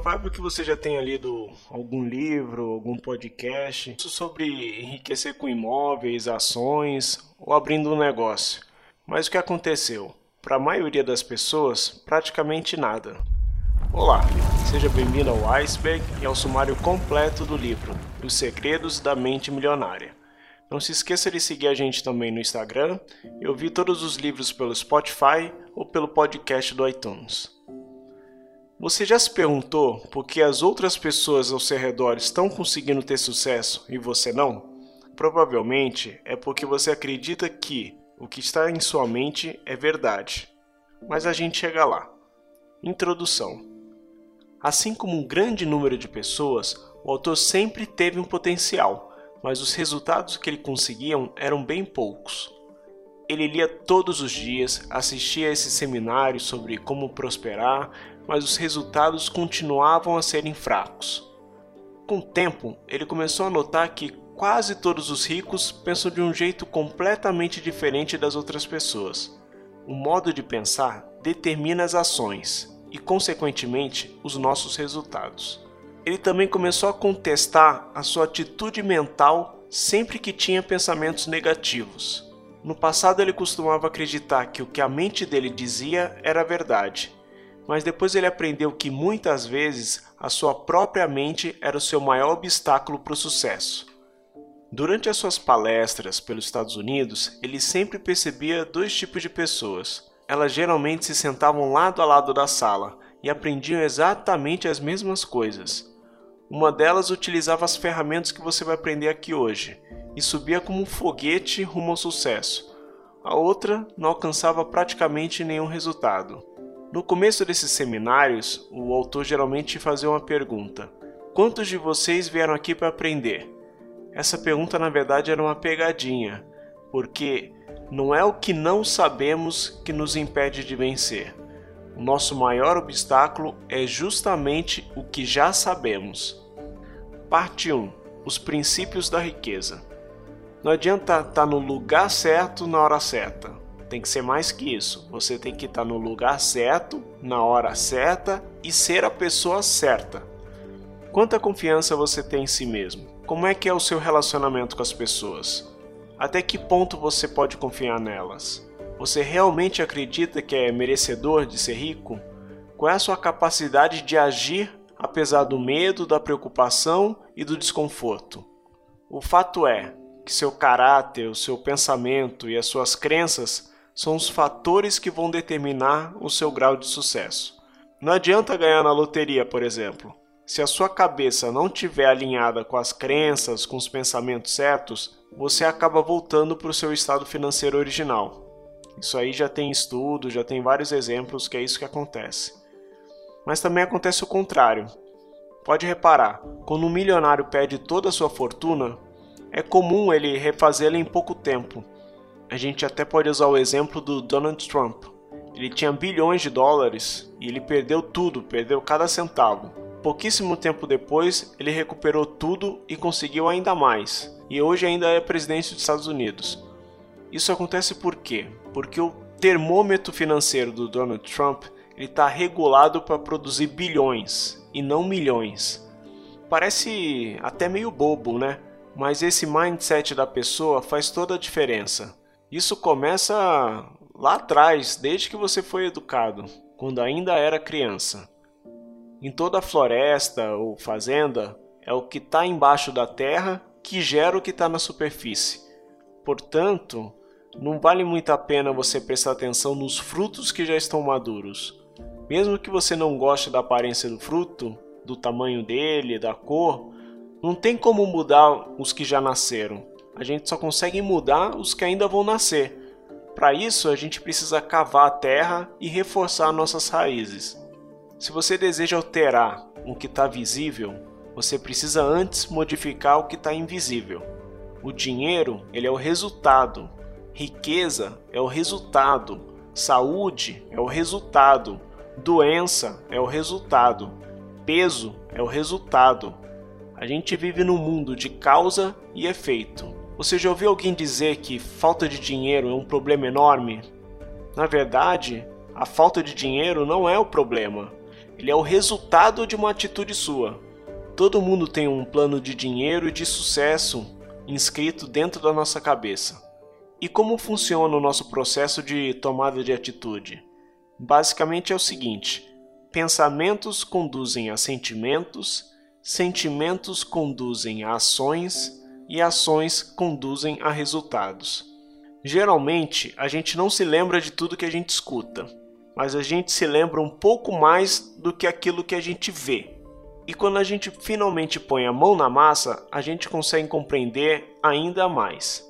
provável que você já tenha lido algum livro, algum podcast sobre enriquecer com imóveis, ações ou abrindo um negócio. Mas o que aconteceu? Para a maioria das pessoas, praticamente nada. Olá, seja bem-vindo ao Iceberg e ao sumário completo do livro Os Segredos da Mente Milionária. Não se esqueça de seguir a gente também no Instagram e ouvir todos os livros pelo Spotify ou pelo podcast do iTunes. Você já se perguntou por que as outras pessoas ao seu redor estão conseguindo ter sucesso e você não? Provavelmente é porque você acredita que o que está em sua mente é verdade. Mas a gente chega lá. Introdução. Assim como um grande número de pessoas, o autor sempre teve um potencial, mas os resultados que ele conseguiam eram bem poucos. Ele lia todos os dias, assistia a esses seminários sobre como prosperar, mas os resultados continuavam a serem fracos. Com o tempo, ele começou a notar que quase todos os ricos pensam de um jeito completamente diferente das outras pessoas. O modo de pensar determina as ações e, consequentemente, os nossos resultados. Ele também começou a contestar a sua atitude mental sempre que tinha pensamentos negativos. No passado, ele costumava acreditar que o que a mente dele dizia era verdade, mas depois ele aprendeu que muitas vezes a sua própria mente era o seu maior obstáculo para o sucesso. Durante as suas palestras pelos Estados Unidos, ele sempre percebia dois tipos de pessoas. Elas geralmente se sentavam lado a lado da sala e aprendiam exatamente as mesmas coisas. Uma delas utilizava as ferramentas que você vai aprender aqui hoje e subia como um foguete rumo ao sucesso. A outra não alcançava praticamente nenhum resultado. No começo desses seminários, o autor geralmente fazia uma pergunta: Quantos de vocês vieram aqui para aprender? Essa pergunta na verdade era uma pegadinha, porque não é o que não sabemos que nos impede de vencer. O nosso maior obstáculo é justamente o que já sabemos. Parte 1: Os princípios da riqueza. Não adianta estar no lugar certo na hora certa tem que ser mais que isso. Você tem que estar no lugar certo, na hora certa e ser a pessoa certa. Quanta confiança você tem em si mesmo? Como é que é o seu relacionamento com as pessoas? Até que ponto você pode confiar nelas? Você realmente acredita que é merecedor de ser rico? Qual é a sua capacidade de agir apesar do medo, da preocupação e do desconforto? O fato é que seu caráter, o seu pensamento e as suas crenças são os fatores que vão determinar o seu grau de sucesso. Não adianta ganhar na loteria, por exemplo. Se a sua cabeça não estiver alinhada com as crenças, com os pensamentos certos, você acaba voltando para o seu estado financeiro original. Isso aí já tem estudo, já tem vários exemplos que é isso que acontece. Mas também acontece o contrário. Pode reparar, quando um milionário perde toda a sua fortuna, é comum ele refazê-la em pouco tempo, a gente até pode usar o exemplo do Donald Trump. Ele tinha bilhões de dólares e ele perdeu tudo, perdeu cada centavo. Pouquíssimo tempo depois, ele recuperou tudo e conseguiu ainda mais, e hoje ainda é presidente dos Estados Unidos. Isso acontece por quê? Porque o termômetro financeiro do Donald Trump está regulado para produzir bilhões e não milhões. Parece até meio bobo, né? Mas esse mindset da pessoa faz toda a diferença. Isso começa lá atrás, desde que você foi educado, quando ainda era criança. Em toda floresta ou fazenda, é o que está embaixo da terra que gera o que está na superfície. Portanto, não vale muito a pena você prestar atenção nos frutos que já estão maduros. Mesmo que você não goste da aparência do fruto, do tamanho dele, da cor, não tem como mudar os que já nasceram. A gente só consegue mudar os que ainda vão nascer. Para isso, a gente precisa cavar a terra e reforçar nossas raízes. Se você deseja alterar o que está visível, você precisa antes modificar o que está invisível. O dinheiro ele é o resultado, riqueza é o resultado, saúde é o resultado, doença é o resultado, peso é o resultado. A gente vive num mundo de causa e efeito. Você já ouviu alguém dizer que falta de dinheiro é um problema enorme? Na verdade, a falta de dinheiro não é o problema. ele é o resultado de uma atitude sua. Todo mundo tem um plano de dinheiro e de sucesso inscrito dentro da nossa cabeça. E como funciona o nosso processo de tomada de atitude? Basicamente é o seguinte: pensamentos conduzem a sentimentos, sentimentos conduzem a ações e ações conduzem a resultados. Geralmente, a gente não se lembra de tudo que a gente escuta, mas a gente se lembra um pouco mais do que aquilo que a gente vê. E quando a gente finalmente põe a mão na massa, a gente consegue compreender ainda mais.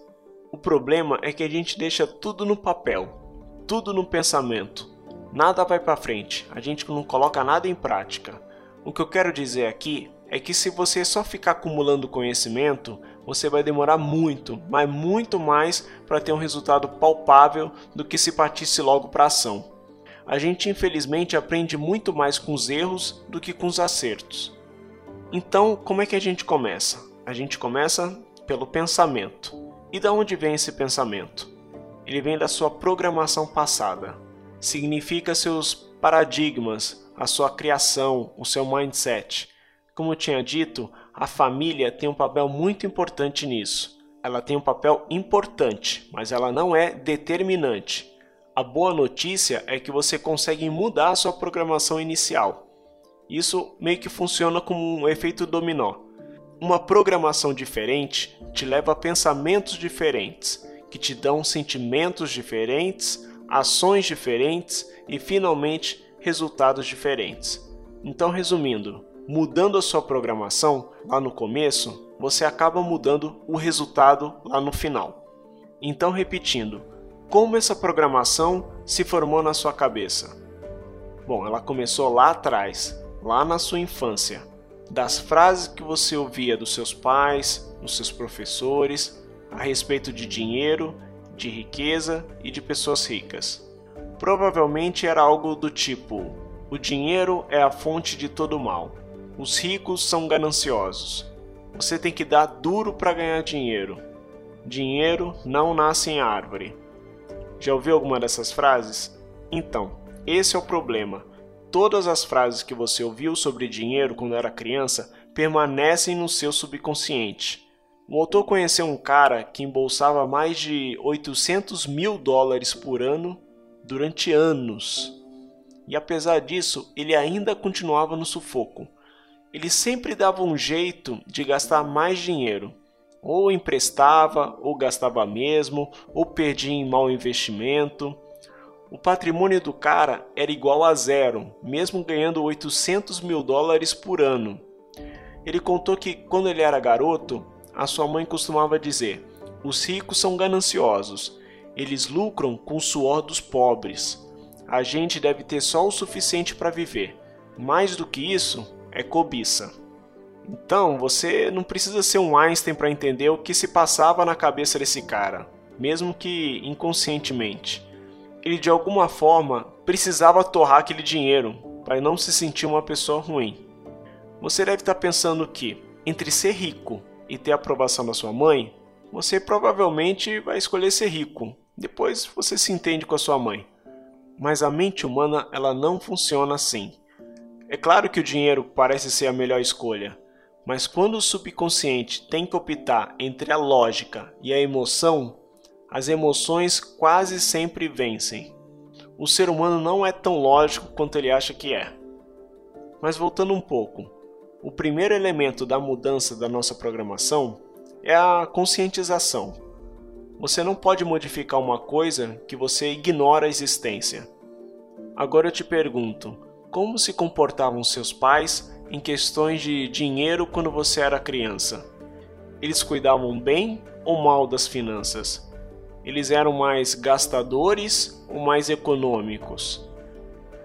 O problema é que a gente deixa tudo no papel, tudo no pensamento. Nada vai para frente, a gente não coloca nada em prática. O que eu quero dizer aqui é que se você só ficar acumulando conhecimento, você vai demorar muito, mas muito mais para ter um resultado palpável do que se partisse logo para ação. A gente infelizmente aprende muito mais com os erros do que com os acertos. Então, como é que a gente começa? A gente começa pelo pensamento. E da onde vem esse pensamento? Ele vem da sua programação passada. Significa seus paradigmas, a sua criação, o seu mindset. Como eu tinha dito, a família tem um papel muito importante nisso. Ela tem um papel importante, mas ela não é determinante. A boa notícia é que você consegue mudar a sua programação inicial. Isso meio que funciona como um efeito dominó. Uma programação diferente te leva a pensamentos diferentes, que te dão sentimentos diferentes, ações diferentes e finalmente resultados diferentes. Então, resumindo, mudando a sua programação lá no começo, você acaba mudando o resultado lá no final. Então, repetindo, como essa programação se formou na sua cabeça? Bom, ela começou lá atrás, lá na sua infância, das frases que você ouvia dos seus pais, dos seus professores, a respeito de dinheiro, de riqueza e de pessoas ricas. Provavelmente era algo do tipo: o dinheiro é a fonte de todo mal. Os ricos são gananciosos. Você tem que dar duro para ganhar dinheiro. Dinheiro não nasce em árvore. Já ouviu alguma dessas frases? Então, esse é o problema. Todas as frases que você ouviu sobre dinheiro quando era criança permanecem no seu subconsciente. O autor conheceu um cara que embolsava mais de 800 mil dólares por ano durante anos. E apesar disso, ele ainda continuava no sufoco. Ele sempre dava um jeito de gastar mais dinheiro. Ou emprestava, ou gastava mesmo, ou perdia em mau investimento. O patrimônio do cara era igual a zero, mesmo ganhando 800 mil dólares por ano. Ele contou que quando ele era garoto, a sua mãe costumava dizer: os ricos são gananciosos, eles lucram com o suor dos pobres. A gente deve ter só o suficiente para viver. Mais do que isso é cobiça. Então, você não precisa ser um Einstein para entender o que se passava na cabeça desse cara, mesmo que inconscientemente ele de alguma forma precisava torrar aquele dinheiro para não se sentir uma pessoa ruim. Você deve estar pensando que, entre ser rico e ter a aprovação da sua mãe, você provavelmente vai escolher ser rico. Depois você se entende com a sua mãe. Mas a mente humana ela não funciona assim. É claro que o dinheiro parece ser a melhor escolha, mas quando o subconsciente tem que optar entre a lógica e a emoção, as emoções quase sempre vencem. O ser humano não é tão lógico quanto ele acha que é. Mas voltando um pouco, o primeiro elemento da mudança da nossa programação é a conscientização. Você não pode modificar uma coisa que você ignora a existência. Agora eu te pergunto: como se comportavam seus pais em questões de dinheiro quando você era criança? Eles cuidavam bem ou mal das finanças? Eles eram mais gastadores ou mais econômicos?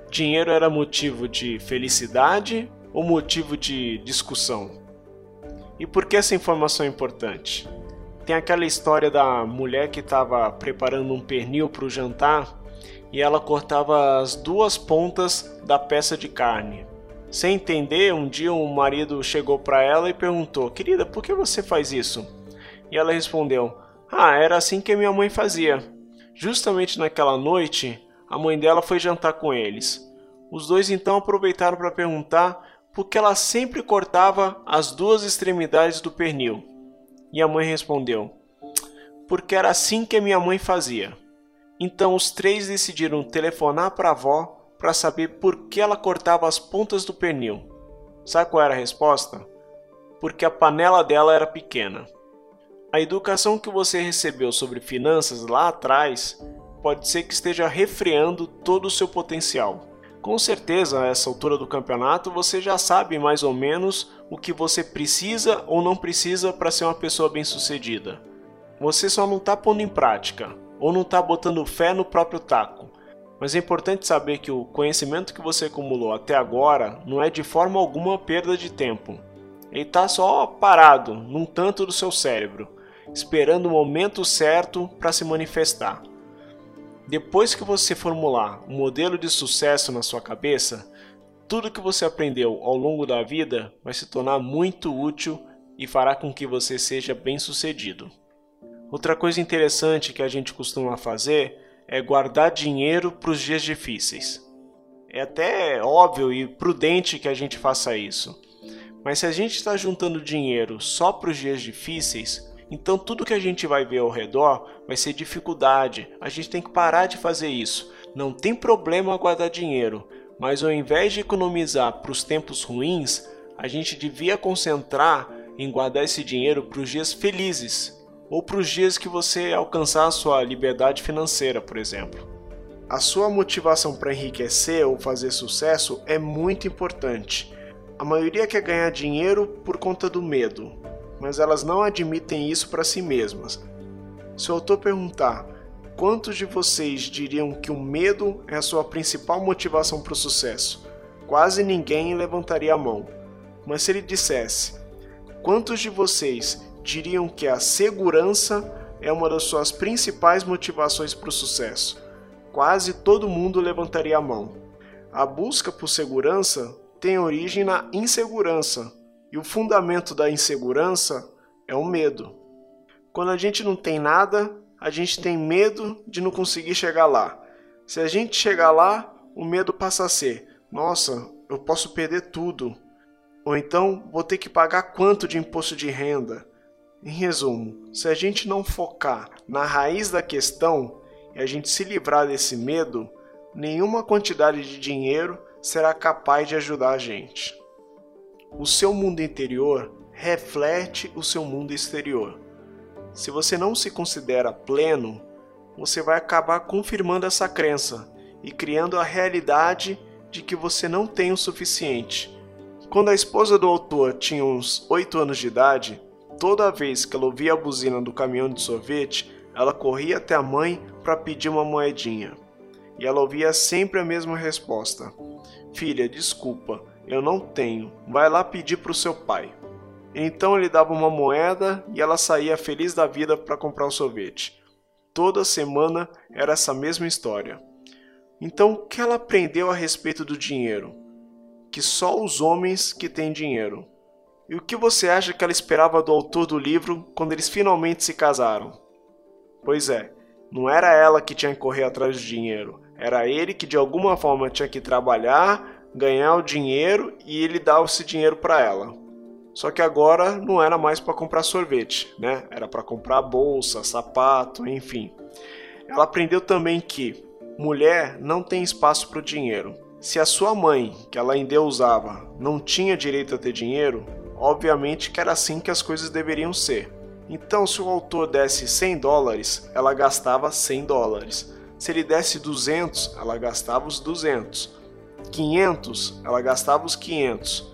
Dinheiro era motivo de felicidade ou motivo de discussão? E por que essa informação é importante? Tem aquela história da mulher que estava preparando um pernil para o jantar e ela cortava as duas pontas da peça de carne. Sem entender, um dia o marido chegou para ela e perguntou: Querida, por que você faz isso? E ela respondeu: ah, era assim que minha mãe fazia. Justamente naquela noite, a mãe dela foi jantar com eles. Os dois então aproveitaram para perguntar por que ela sempre cortava as duas extremidades do pernil. E a mãe respondeu: Porque era assim que minha mãe fazia. Então os três decidiram telefonar para a avó para saber por que ela cortava as pontas do pernil. Sabe qual era a resposta? Porque a panela dela era pequena. A educação que você recebeu sobre finanças lá atrás pode ser que esteja refreando todo o seu potencial. Com certeza, a essa altura do campeonato, você já sabe mais ou menos o que você precisa ou não precisa para ser uma pessoa bem-sucedida. Você só não está pondo em prática ou não está botando fé no próprio taco. Mas é importante saber que o conhecimento que você acumulou até agora não é de forma alguma perda de tempo. Ele está só parado num tanto do seu cérebro, esperando o momento certo para se manifestar. Depois que você formular um modelo de sucesso na sua cabeça, tudo que você aprendeu ao longo da vida vai se tornar muito útil e fará com que você seja bem-sucedido. Outra coisa interessante que a gente costuma fazer é guardar dinheiro para os dias difíceis. É até óbvio e prudente que a gente faça isso. Mas se a gente está juntando dinheiro só para os dias difíceis, então tudo que a gente vai ver ao redor vai ser dificuldade. A gente tem que parar de fazer isso. Não tem problema guardar dinheiro, mas ao invés de economizar para os tempos ruins, a gente devia concentrar em guardar esse dinheiro para os dias felizes ou para os dias que você alcançar a sua liberdade financeira, por exemplo. A sua motivação para enriquecer ou fazer sucesso é muito importante. A maioria quer ganhar dinheiro por conta do medo, mas elas não admitem isso para si mesmas. Se o autor perguntar quantos de vocês diriam que o medo é a sua principal motivação para o sucesso, quase ninguém levantaria a mão. Mas se ele dissesse quantos de vocês diriam que a segurança é uma das suas principais motivações para o sucesso, quase todo mundo levantaria a mão. A busca por segurança tem origem na insegurança e o fundamento da insegurança é o medo. Quando a gente não tem nada, a gente tem medo de não conseguir chegar lá. Se a gente chegar lá, o medo passa a ser: nossa, eu posso perder tudo. Ou então vou ter que pagar quanto de imposto de renda. Em resumo, se a gente não focar na raiz da questão e a gente se livrar desse medo, nenhuma quantidade de dinheiro será capaz de ajudar a gente. O seu mundo interior reflete o seu mundo exterior. Se você não se considera pleno, você vai acabar confirmando essa crença e criando a realidade de que você não tem o suficiente. Quando a esposa do autor tinha uns 8 anos de idade, toda vez que ela ouvia a buzina do caminhão de sorvete, ela corria até a mãe para pedir uma moedinha. E ela ouvia sempre a mesma resposta: Filha, desculpa, eu não tenho. Vai lá pedir para o seu pai. Então ele dava uma moeda e ela saía feliz da vida para comprar o sorvete. Toda semana era essa mesma história. Então o que ela aprendeu a respeito do dinheiro? Que só os homens que têm dinheiro. E o que você acha que ela esperava do autor do livro quando eles finalmente se casaram? Pois é, não era ela que tinha que correr atrás do dinheiro, era ele que de alguma forma tinha que trabalhar ganhar o dinheiro e ele dar esse dinheiro para ela. Só que agora não era mais para comprar sorvete, né? Era para comprar bolsa, sapato, enfim. Ela aprendeu também que mulher não tem espaço para o dinheiro. Se a sua mãe, que ela ainda usava, não tinha direito a ter dinheiro, obviamente que era assim que as coisas deveriam ser. Então, se o autor desse 100 dólares, ela gastava 100 dólares. Se ele desse 200, ela gastava os 200. 500, ela gastava os 500.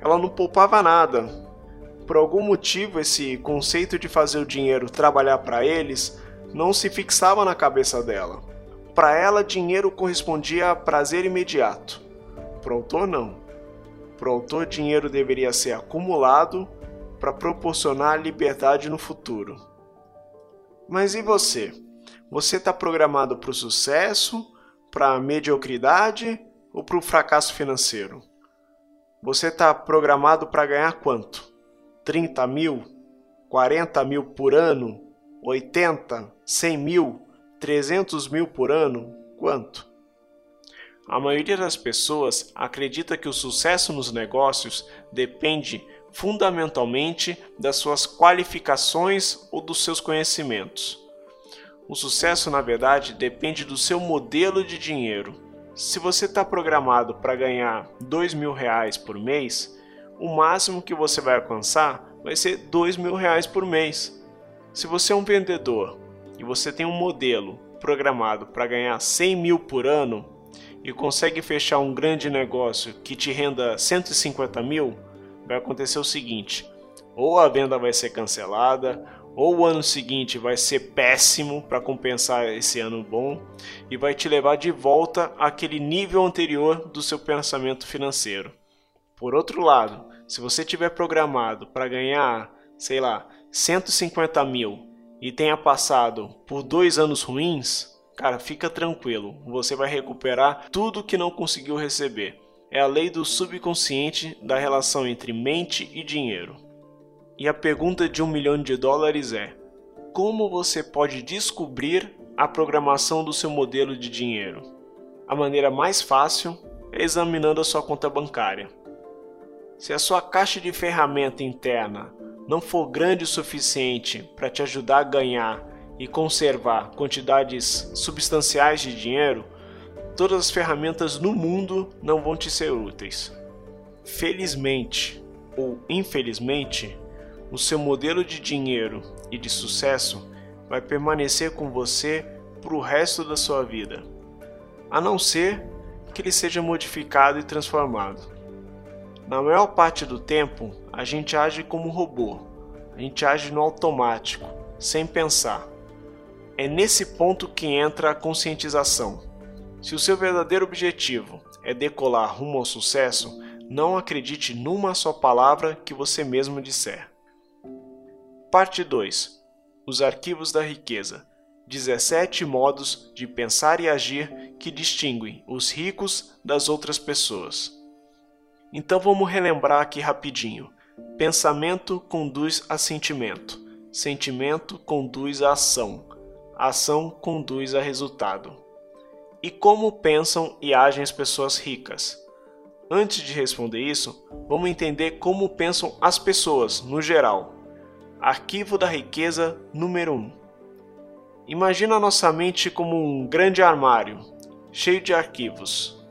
Ela não poupava nada. Por algum motivo, esse conceito de fazer o dinheiro trabalhar para eles não se fixava na cabeça dela. Para ela, dinheiro correspondia a prazer imediato. Para o autor, não. Para o autor, dinheiro deveria ser acumulado para proporcionar liberdade no futuro. Mas e você? Você está programado para o sucesso, para a mediocridade ou para o fracasso financeiro? Você está programado para ganhar quanto? 30 mil? 40 mil por ano? 80? 100 mil? 300 mil por ano? Quanto? A maioria das pessoas acredita que o sucesso nos negócios depende fundamentalmente das suas qualificações ou dos seus conhecimentos. O sucesso, na verdade, depende do seu modelo de dinheiro. Se você está programado para ganhar dois mil reais por mês, o máximo que você vai alcançar vai ser dois mil reais por mês. Se você é um vendedor e você tem um modelo programado para ganhar 100 mil por ano, e consegue fechar um grande negócio que te renda 150 mil, vai acontecer o seguinte: ou a venda vai ser cancelada, ou o ano seguinte vai ser péssimo para compensar esse ano bom e vai te levar de volta àquele nível anterior do seu pensamento financeiro. Por outro lado, se você tiver programado para ganhar, sei lá, 150 mil e tenha passado por dois anos ruins, Cara, fica tranquilo, você vai recuperar tudo que não conseguiu receber. É a lei do subconsciente da relação entre mente e dinheiro. E a pergunta de um milhão de dólares é: como você pode descobrir a programação do seu modelo de dinheiro? A maneira mais fácil é examinando a sua conta bancária. Se a sua caixa de ferramenta interna não for grande o suficiente para te ajudar a ganhar e conservar quantidades substanciais de dinheiro, todas as ferramentas no mundo não vão te ser úteis. Felizmente ou infelizmente, o seu modelo de dinheiro e de sucesso vai permanecer com você para o resto da sua vida, a não ser que ele seja modificado e transformado. Na maior parte do tempo, a gente age como robô, a gente age no automático, sem pensar. É nesse ponto que entra a conscientização. Se o seu verdadeiro objetivo é decolar rumo ao sucesso, não acredite numa só palavra que você mesmo disser. Parte 2 Os arquivos da riqueza 17 modos de pensar e agir que distinguem os ricos das outras pessoas. Então vamos relembrar aqui rapidinho. Pensamento conduz a sentimento, sentimento conduz a ação, ação conduz a resultado. E como pensam e agem as pessoas ricas? Antes de responder isso, vamos entender como pensam as pessoas no geral. Arquivo da riqueza número 1. Imagina a nossa mente como um grande armário, cheio de arquivos.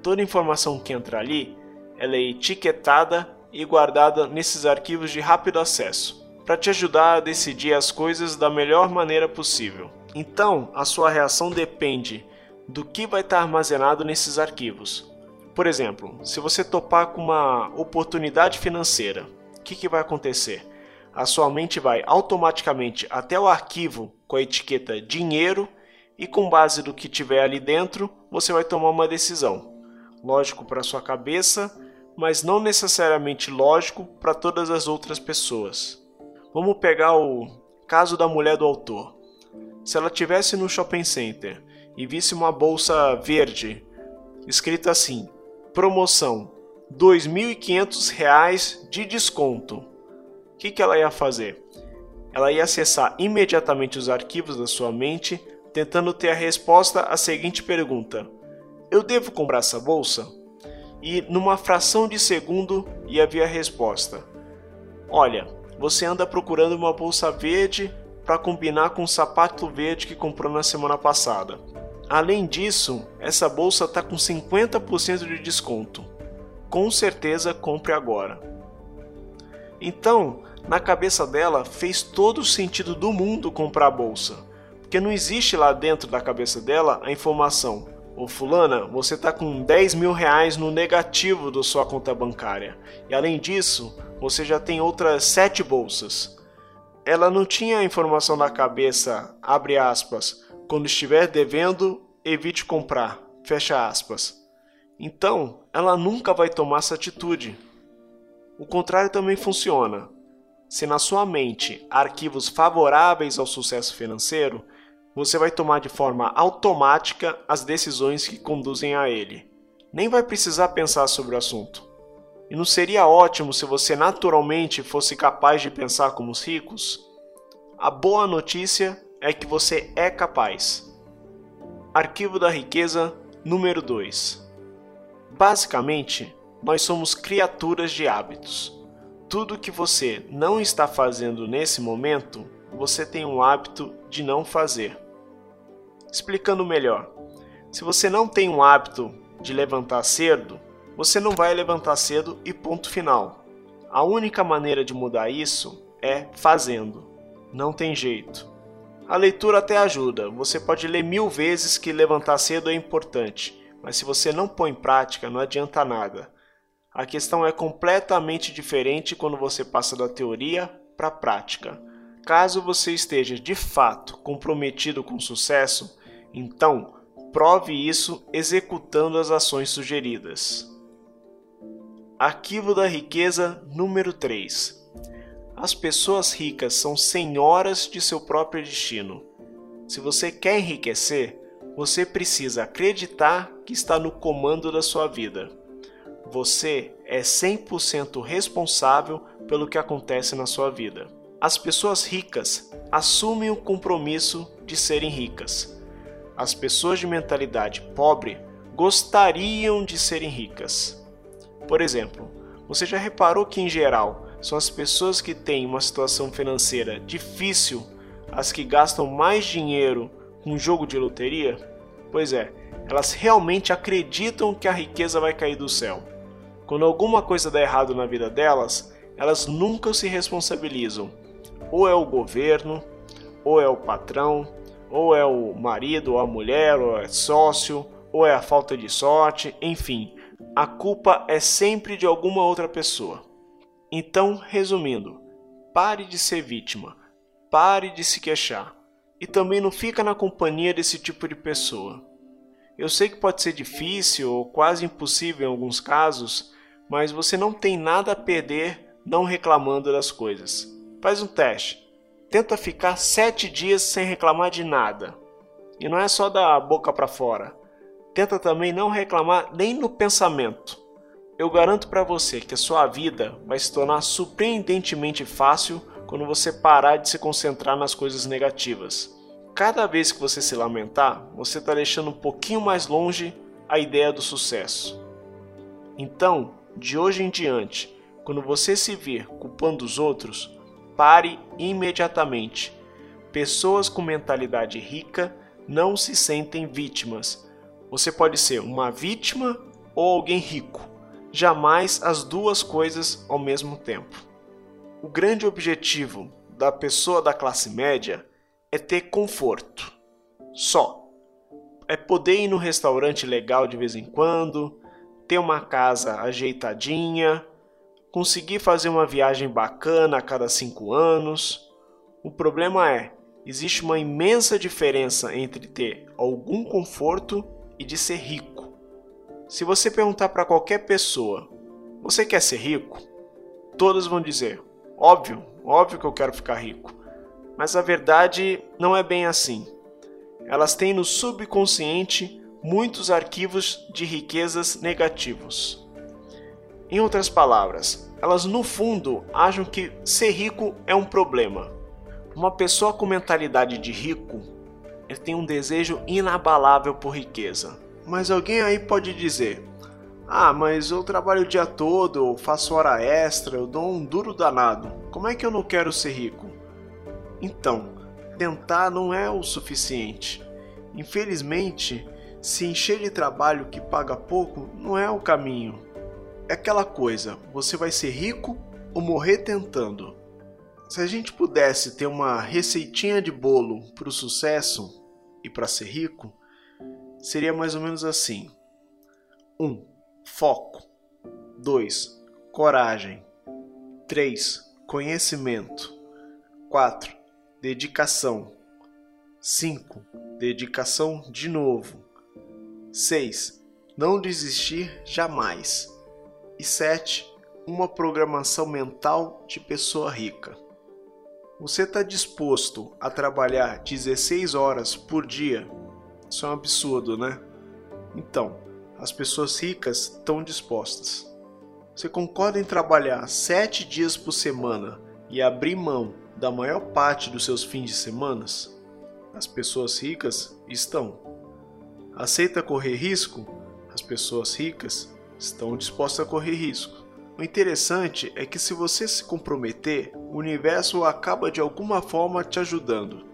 Toda informação que entra ali, ela é etiquetada e guardada nesses arquivos de rápido acesso para te ajudar a decidir as coisas da melhor maneira possível. Então, a sua reação depende do que vai estar armazenado nesses arquivos. Por exemplo, se você topar com uma oportunidade financeira, o que, que vai acontecer? A sua mente vai automaticamente até o arquivo com a etiqueta dinheiro e com base do que tiver ali dentro, você vai tomar uma decisão. Lógico para sua cabeça, mas não necessariamente lógico para todas as outras pessoas. Vamos pegar o caso da mulher do autor. Se ela tivesse no shopping center e visse uma bolsa verde escrita assim: promoção R$ 2.500 de desconto, o que, que ela ia fazer? Ela ia acessar imediatamente os arquivos da sua mente, tentando ter a resposta à seguinte pergunta: Eu devo comprar essa bolsa? E numa fração de segundo ia vir a resposta: Olha, você anda procurando uma bolsa verde para combinar com o sapato verde que comprou na semana passada. Além disso, essa bolsa está com 50% de desconto. Com certeza compre agora. Então, na cabeça dela fez todo o sentido do mundo comprar a bolsa, porque não existe lá dentro da cabeça dela a informação: Ô fulana, você está com 10 mil reais no negativo da sua conta bancária. E além disso, você já tem outras sete bolsas. Ela não tinha a informação na cabeça, abre aspas, quando estiver devendo, evite comprar, fecha aspas. Então, ela nunca vai tomar essa atitude. O contrário também funciona. Se na sua mente há arquivos favoráveis ao sucesso financeiro, você vai tomar de forma automática as decisões que conduzem a ele. Nem vai precisar pensar sobre o assunto. E não seria ótimo se você naturalmente fosse capaz de pensar como os ricos? A boa notícia é que você é capaz. Arquivo da riqueza Número 2. Basicamente, nós somos criaturas de hábitos. Tudo que você não está fazendo nesse momento, você tem um hábito de não fazer. Explicando melhor, se você não tem um hábito de levantar cedo, você não vai levantar cedo e ponto final. A única maneira de mudar isso é fazendo. Não tem jeito. A leitura até ajuda. Você pode ler mil vezes que levantar cedo é importante, mas se você não põe em prática, não adianta nada. A questão é completamente diferente quando você passa da teoria para a prática. Caso você esteja de fato comprometido com sucesso, então prove isso executando as ações sugeridas. Arquivo da riqueza número 3. As pessoas ricas são senhoras de seu próprio destino. Se você quer enriquecer, você precisa acreditar que está no comando da sua vida. Você é 100% responsável pelo que acontece na sua vida. As pessoas ricas assumem o compromisso de serem ricas. As pessoas de mentalidade pobre gostariam de serem ricas. Por exemplo, você já reparou que, em geral, são as pessoas que têm uma situação financeira difícil as que gastam mais dinheiro com jogo de loteria? Pois é, elas realmente acreditam que a riqueza vai cair do céu. Quando alguma coisa dá errado na vida delas, elas nunca se responsabilizam. Ou é o governo, ou é o patrão, ou é o marido ou a mulher, ou é sócio, ou é a falta de sorte, enfim, a culpa é sempre de alguma outra pessoa. Então, resumindo, pare de ser vítima, pare de se queixar e também não fica na companhia desse tipo de pessoa. Eu sei que pode ser difícil ou quase impossível em alguns casos, mas você não tem nada a perder não reclamando das coisas. Faz um teste. Tenta ficar sete dias sem reclamar de nada. E não é só da boca para fora. Tenta também não reclamar nem no pensamento. Eu garanto para você que a sua vida vai se tornar surpreendentemente fácil quando você parar de se concentrar nas coisas negativas. Cada vez que você se lamentar, você está deixando um pouquinho mais longe a ideia do sucesso. Então, de hoje em diante, quando você se vir culpando os outros, pare imediatamente. Pessoas com mentalidade rica não se sentem vítimas. Você pode ser uma vítima ou alguém rico jamais as duas coisas ao mesmo tempo. O grande objetivo da pessoa da classe média é ter conforto. Só. É poder ir no restaurante legal de vez em quando, ter uma casa ajeitadinha, conseguir fazer uma viagem bacana a cada cinco anos. O problema é, existe uma imensa diferença entre ter algum conforto e de ser rico. Se você perguntar para qualquer pessoa, você quer ser rico? Todos vão dizer, óbvio, óbvio que eu quero ficar rico. Mas a verdade não é bem assim. Elas têm no subconsciente muitos arquivos de riquezas negativos. Em outras palavras, elas no fundo acham que ser rico é um problema. Uma pessoa com mentalidade de rico ele tem um desejo inabalável por riqueza. Mas alguém aí pode dizer: Ah, mas eu trabalho o dia todo, eu faço hora extra, eu dou um duro danado. Como é que eu não quero ser rico? Então, tentar não é o suficiente. Infelizmente, se encher de trabalho que paga pouco não é o caminho. É aquela coisa: você vai ser rico ou morrer tentando. Se a gente pudesse ter uma receitinha de bolo para o sucesso e para ser rico, seria mais ou menos assim: 1. Um, foco. 2. Coragem. 3. Conhecimento. 4. Dedicação. 5. Dedicação de novo. 6. Não desistir jamais. E 7. Uma programação mental de pessoa rica. Você está disposto a trabalhar 16 horas por dia isso é um absurdo, né? Então, as pessoas ricas estão dispostas. Você concorda em trabalhar sete dias por semana e abrir mão da maior parte dos seus fins de semanas? As pessoas ricas estão. Aceita correr risco? As pessoas ricas estão dispostas a correr risco. O interessante é que se você se comprometer, o universo acaba de alguma forma te ajudando.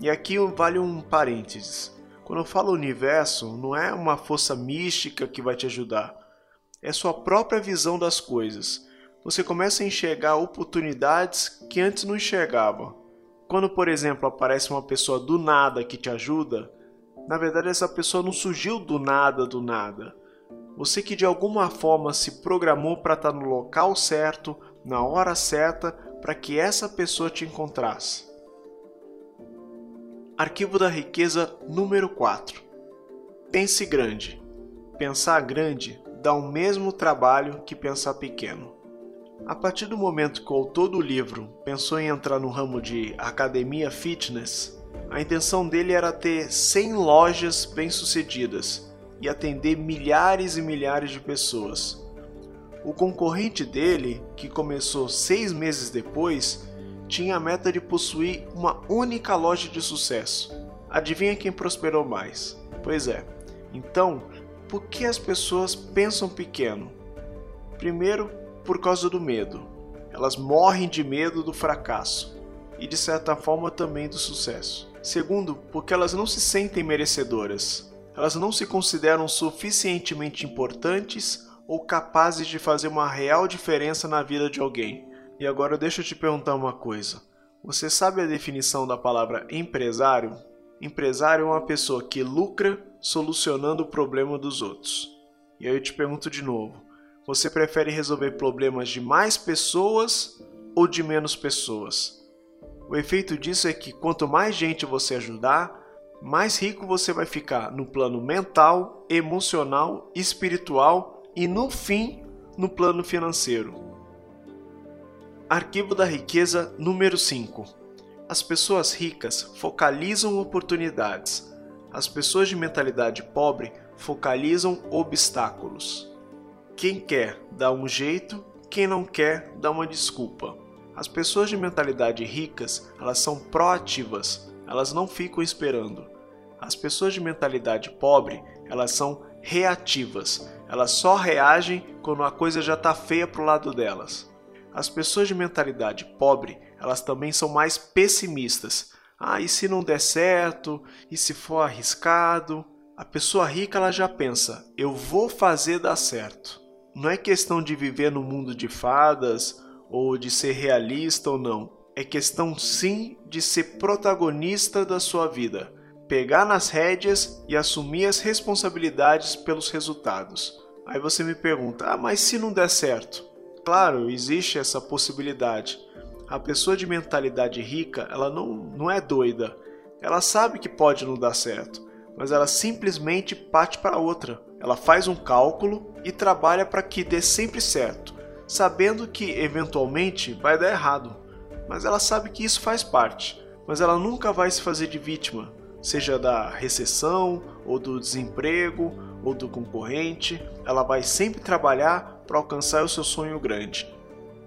E aqui vale um parênteses. Quando eu falo universo, não é uma força mística que vai te ajudar. É sua própria visão das coisas. Você começa a enxergar oportunidades que antes não enxergava. Quando, por exemplo, aparece uma pessoa do nada que te ajuda, na verdade essa pessoa não surgiu do nada do nada. Você que de alguma forma se programou para estar tá no local certo, na hora certa, para que essa pessoa te encontrasse. Arquivo da riqueza número 4. Pense grande. Pensar grande dá o mesmo trabalho que pensar pequeno. A partir do momento que o autor do livro pensou em entrar no ramo de academia fitness, a intenção dele era ter 100 lojas bem-sucedidas e atender milhares e milhares de pessoas. O concorrente dele, que começou seis meses depois, tinha a meta de possuir uma única loja de sucesso. Adivinha quem prosperou mais? Pois é. Então, por que as pessoas pensam pequeno? Primeiro, por causa do medo. Elas morrem de medo do fracasso e, de certa forma, também do sucesso. Segundo, porque elas não se sentem merecedoras elas não se consideram suficientemente importantes ou capazes de fazer uma real diferença na vida de alguém. E agora deixa eu te perguntar uma coisa. Você sabe a definição da palavra empresário? Empresário é uma pessoa que lucra solucionando o problema dos outros. E aí eu te pergunto de novo: você prefere resolver problemas de mais pessoas ou de menos pessoas? O efeito disso é que quanto mais gente você ajudar, mais rico você vai ficar no plano mental, emocional, espiritual e no fim no plano financeiro. Arquivo da riqueza número 5. As pessoas ricas focalizam oportunidades. As pessoas de mentalidade pobre focalizam obstáculos. Quem quer dá um jeito, quem não quer dá uma desculpa. As pessoas de mentalidade ricas, elas são proativas, elas não ficam esperando. As pessoas de mentalidade pobre, elas são reativas. Elas só reagem quando a coisa já está feia pro lado delas. As pessoas de mentalidade pobre, elas também são mais pessimistas. Ah, e se não der certo? E se for arriscado? A pessoa rica ela já pensa: eu vou fazer dar certo. Não é questão de viver no mundo de fadas ou de ser realista ou não é questão sim de ser protagonista da sua vida, pegar nas rédeas e assumir as responsabilidades pelos resultados. Aí você me pergunta: ah, mas se não der certo? Claro, existe essa possibilidade. A pessoa de mentalidade rica, ela não, não é doida. Ela sabe que pode não dar certo, mas ela simplesmente parte para outra. Ela faz um cálculo e trabalha para que dê sempre certo, sabendo que eventualmente vai dar errado mas ela sabe que isso faz parte. Mas ela nunca vai se fazer de vítima, seja da recessão, ou do desemprego, ou do concorrente. Ela vai sempre trabalhar para alcançar o seu sonho grande.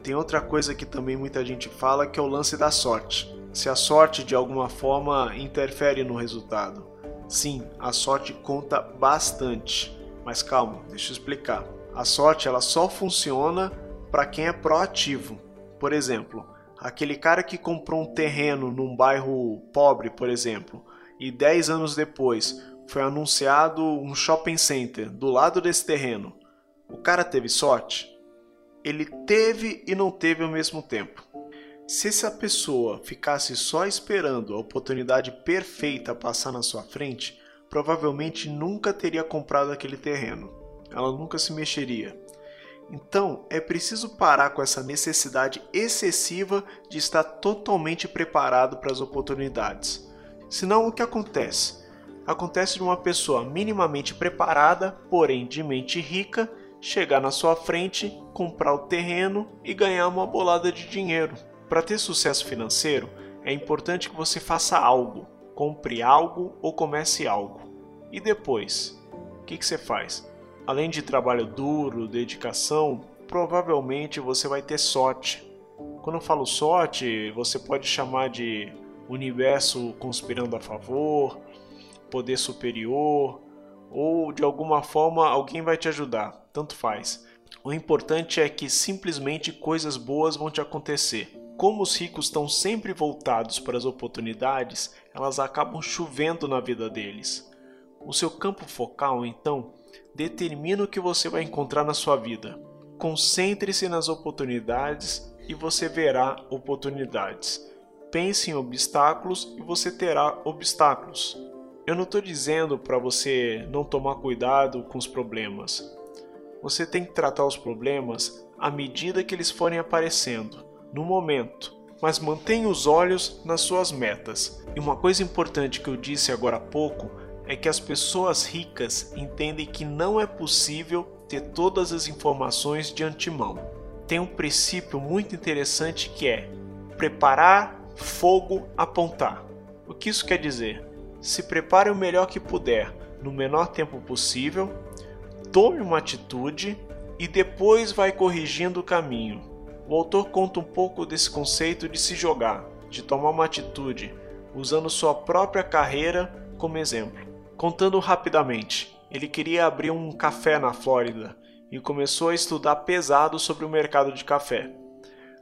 Tem outra coisa que também muita gente fala que é o lance da sorte. Se a sorte de alguma forma interfere no resultado. Sim, a sorte conta bastante. Mas calma, deixa eu explicar. A sorte ela só funciona para quem é proativo. Por exemplo, aquele cara que comprou um terreno num bairro pobre, por exemplo, e 10 anos depois foi anunciado um shopping center do lado desse terreno. O cara teve sorte? Ele teve e não teve ao mesmo tempo. Se essa pessoa ficasse só esperando a oportunidade perfeita passar na sua frente, provavelmente nunca teria comprado aquele terreno. Ela nunca se mexeria. Então, é preciso parar com essa necessidade excessiva de estar totalmente preparado para as oportunidades. Senão, o que acontece? Acontece de uma pessoa minimamente preparada, porém de mente rica, chegar na sua frente, comprar o terreno e ganhar uma bolada de dinheiro. Para ter sucesso financeiro, é importante que você faça algo, compre algo ou comece algo. E depois, o que, que você faz? Além de trabalho duro, dedicação, provavelmente você vai ter sorte. Quando eu falo sorte, você pode chamar de universo conspirando a favor, poder superior, ou de alguma forma alguém vai te ajudar, tanto faz. O importante é que simplesmente coisas boas vão te acontecer. Como os ricos estão sempre voltados para as oportunidades, elas acabam chovendo na vida deles. O seu campo focal, então, determina o que você vai encontrar na sua vida. Concentre-se nas oportunidades e você verá oportunidades. Pense em obstáculos e você terá obstáculos. Eu não estou dizendo para você não tomar cuidado com os problemas. Você tem que tratar os problemas à medida que eles forem aparecendo, no momento, mas mantenha os olhos nas suas metas. E uma coisa importante que eu disse agora há pouco é que as pessoas ricas entendem que não é possível ter todas as informações de antemão. Tem um princípio muito interessante que é preparar, fogo, apontar. O que isso quer dizer? Se prepare o melhor que puder, no menor tempo possível, tome uma atitude e depois vai corrigindo o caminho. O autor conta um pouco desse conceito de se jogar, de tomar uma atitude, usando sua própria carreira como exemplo. Contando rapidamente, ele queria abrir um café na Flórida e começou a estudar pesado sobre o mercado de café.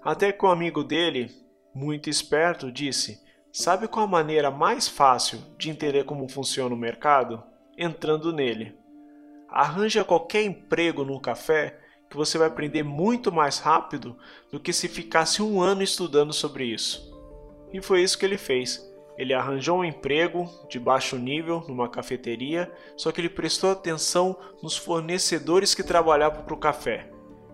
Até que um amigo dele, muito esperto, disse: Sabe qual a maneira mais fácil de entender como funciona o mercado? Entrando nele. Arranja qualquer emprego num café que você vai aprender muito mais rápido do que se ficasse um ano estudando sobre isso. E foi isso que ele fez. Ele arranjou um emprego de baixo nível numa cafeteria, só que ele prestou atenção nos fornecedores que trabalhavam para o café.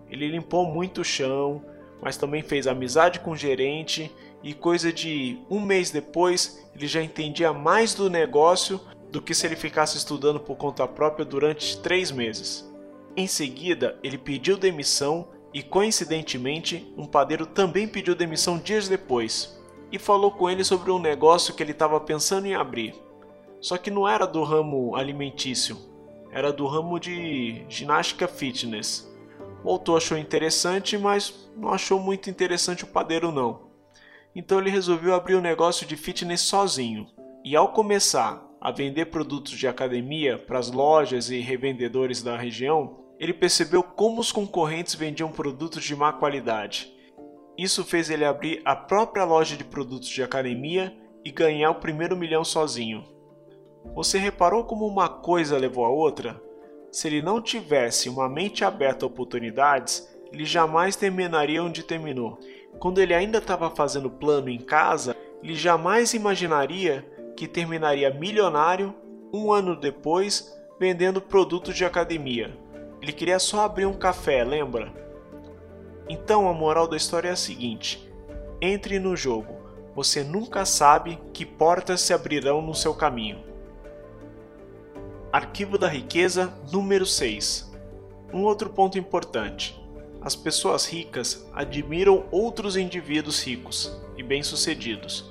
Ele limpou muito o chão, mas também fez amizade com o gerente e coisa de um mês depois ele já entendia mais do negócio do que se ele ficasse estudando por conta própria durante três meses. Em seguida, ele pediu demissão e, coincidentemente, um padeiro também pediu demissão dias depois e falou com ele sobre um negócio que ele estava pensando em abrir. Só que não era do ramo alimentício, era do ramo de ginástica fitness. O autor achou interessante, mas não achou muito interessante o padeiro não. Então ele resolveu abrir um negócio de fitness sozinho. E ao começar a vender produtos de academia para as lojas e revendedores da região, ele percebeu como os concorrentes vendiam produtos de má qualidade isso fez ele abrir a própria loja de produtos de academia e ganhar o primeiro milhão sozinho. Você reparou como uma coisa levou a outra? Se ele não tivesse uma mente aberta a oportunidades, ele jamais terminaria onde terminou. Quando ele ainda estava fazendo plano em casa, ele jamais imaginaria que terminaria milionário um ano depois vendendo produtos de academia. Ele queria só abrir um café, lembra? Então a moral da história é a seguinte: entre no jogo. Você nunca sabe que portas se abrirão no seu caminho. Arquivo da riqueza número 6. Um outro ponto importante. As pessoas ricas admiram outros indivíduos ricos e bem-sucedidos.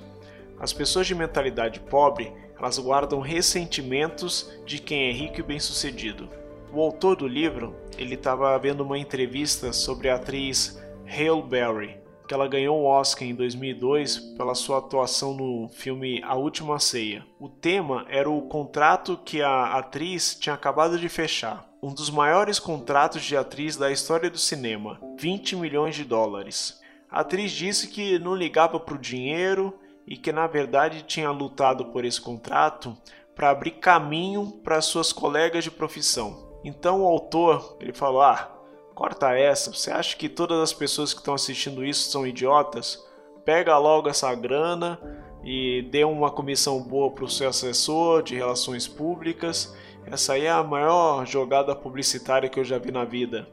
As pessoas de mentalidade pobre, elas guardam ressentimentos de quem é rico e bem-sucedido. O autor do livro, ele estava vendo uma entrevista sobre a atriz Hale Berry, que ela ganhou o Oscar em 2002 pela sua atuação no filme A Última Ceia. O tema era o contrato que a atriz tinha acabado de fechar, um dos maiores contratos de atriz da história do cinema, 20 milhões de dólares. A atriz disse que não ligava para o dinheiro e que na verdade tinha lutado por esse contrato para abrir caminho para suas colegas de profissão. Então o autor, ele falou: "Ah, corta essa. Você acha que todas as pessoas que estão assistindo isso são idiotas? Pega logo essa grana e dê uma comissão boa para o seu assessor de relações públicas. Essa aí é a maior jogada publicitária que eu já vi na vida."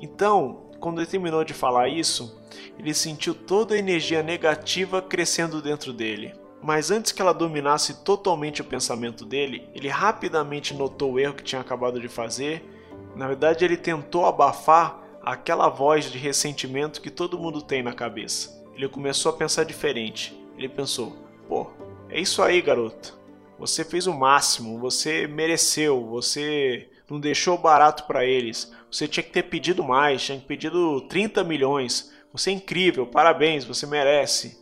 Então, quando ele terminou de falar isso, ele sentiu toda a energia negativa crescendo dentro dele. Mas antes que ela dominasse totalmente o pensamento dele, ele rapidamente notou o erro que tinha acabado de fazer. Na verdade, ele tentou abafar aquela voz de ressentimento que todo mundo tem na cabeça. Ele começou a pensar diferente. Ele pensou: pô, é isso aí, garoto. Você fez o máximo, você mereceu, você não deixou barato para eles. Você tinha que ter pedido mais, tinha pedido 30 milhões. Você é incrível, parabéns, você merece.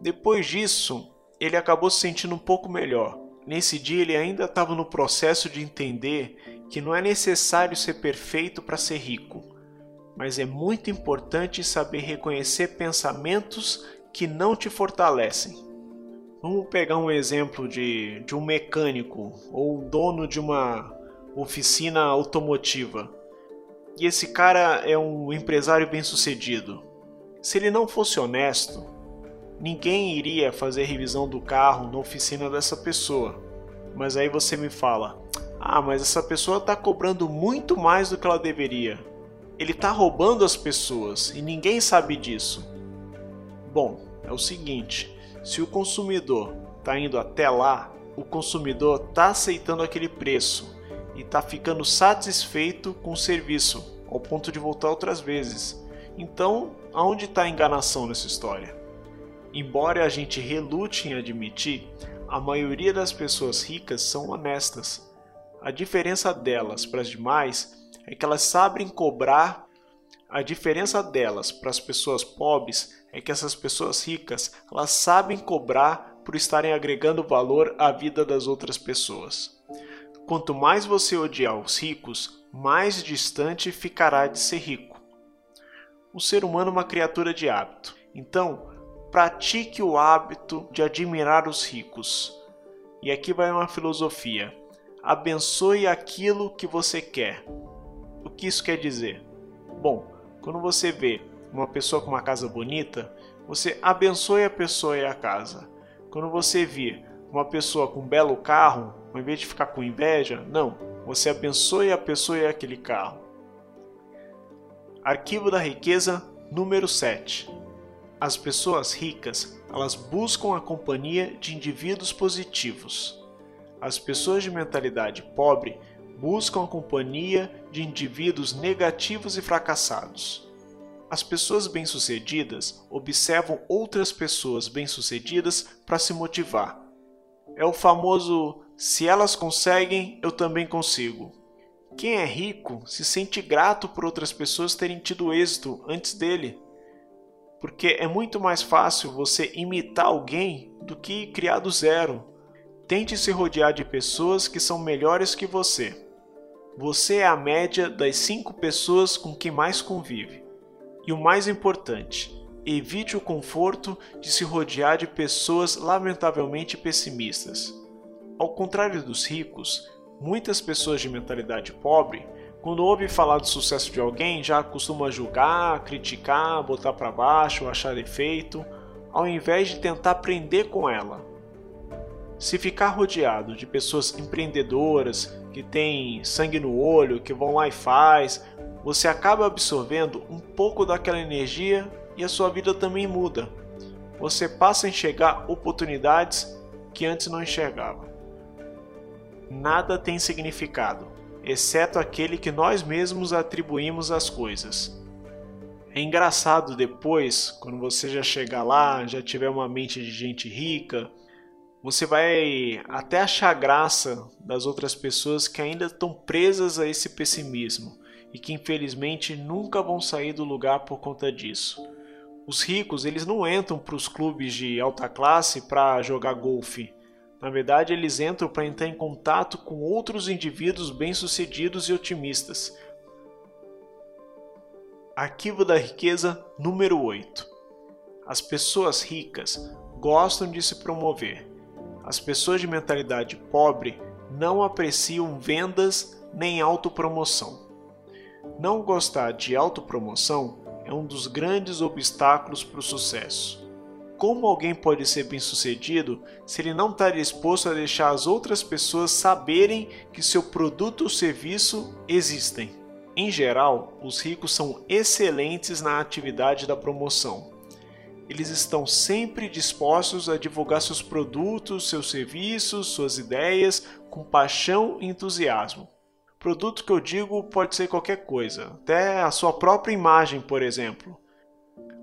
Depois disso, ele acabou se sentindo um pouco melhor. Nesse dia ele ainda estava no processo de entender que não é necessário ser perfeito para ser rico, mas é muito importante saber reconhecer pensamentos que não te fortalecem. Vamos pegar um exemplo de, de um mecânico ou dono de uma oficina automotiva. E esse cara é um empresário bem-sucedido. Se ele não fosse honesto, ninguém iria fazer revisão do carro na oficina dessa pessoa. Mas aí você me fala: "Ah, mas essa pessoa está cobrando muito mais do que ela deveria. Ele está roubando as pessoas e ninguém sabe disso." Bom, é o seguinte: se o consumidor está indo até lá, o consumidor está aceitando aquele preço e está ficando satisfeito com o serviço, ao ponto de voltar outras vezes. Então, aonde está a enganação nessa história? Embora a gente relute em admitir, a maioria das pessoas ricas são honestas. A diferença delas para as demais é que elas sabem cobrar. A diferença delas para as pessoas pobres é que essas pessoas ricas elas sabem cobrar por estarem agregando valor à vida das outras pessoas. Quanto mais você odiar os ricos, mais distante ficará de ser rico. O ser humano é uma criatura de hábito. Então, pratique o hábito de admirar os ricos. E aqui vai uma filosofia: abençoe aquilo que você quer. O que isso quer dizer? Bom, quando você vê uma pessoa com uma casa bonita, você abençoe a pessoa e a casa. Quando você vir uma pessoa com um belo carro, ao invés de ficar com inveja, não, você abençoe a pessoa e aquele carro. Arquivo da riqueza número 7. As pessoas ricas, elas buscam a companhia de indivíduos positivos. As pessoas de mentalidade pobre buscam a companhia de indivíduos negativos e fracassados. As pessoas bem-sucedidas observam outras pessoas bem-sucedidas para se motivar. É o famoso se elas conseguem, eu também consigo. Quem é rico se sente grato por outras pessoas terem tido êxito antes dele porque é muito mais fácil você imitar alguém do que criar do zero. Tente se rodear de pessoas que são melhores que você. Você é a média das cinco pessoas com quem mais convive. E o mais importante, evite o conforto de se rodear de pessoas lamentavelmente pessimistas. Ao contrário dos ricos, muitas pessoas de mentalidade pobre quando ouve falar do sucesso de alguém, já costuma julgar, criticar, botar para baixo, achar defeito, ao invés de tentar aprender com ela. Se ficar rodeado de pessoas empreendedoras, que têm sangue no olho, que vão lá e faz, você acaba absorvendo um pouco daquela energia e a sua vida também muda. Você passa a enxergar oportunidades que antes não enxergava. Nada tem significado exceto aquele que nós mesmos atribuímos às coisas. É engraçado depois, quando você já chegar lá, já tiver uma mente de gente rica, você vai até achar graça das outras pessoas que ainda estão presas a esse pessimismo e que infelizmente nunca vão sair do lugar por conta disso. Os ricos, eles não entram para os clubes de alta classe para jogar golfe. Na verdade, eles entram para entrar em contato com outros indivíduos bem-sucedidos e otimistas. Arquivo da riqueza número 8. As pessoas ricas gostam de se promover. As pessoas de mentalidade pobre não apreciam vendas nem autopromoção. Não gostar de autopromoção é um dos grandes obstáculos para o sucesso. Como alguém pode ser bem-sucedido se ele não está disposto a deixar as outras pessoas saberem que seu produto ou serviço existem? Em geral, os ricos são excelentes na atividade da promoção. Eles estão sempre dispostos a divulgar seus produtos, seus serviços, suas ideias com paixão e entusiasmo. Produto que eu digo pode ser qualquer coisa, até a sua própria imagem, por exemplo.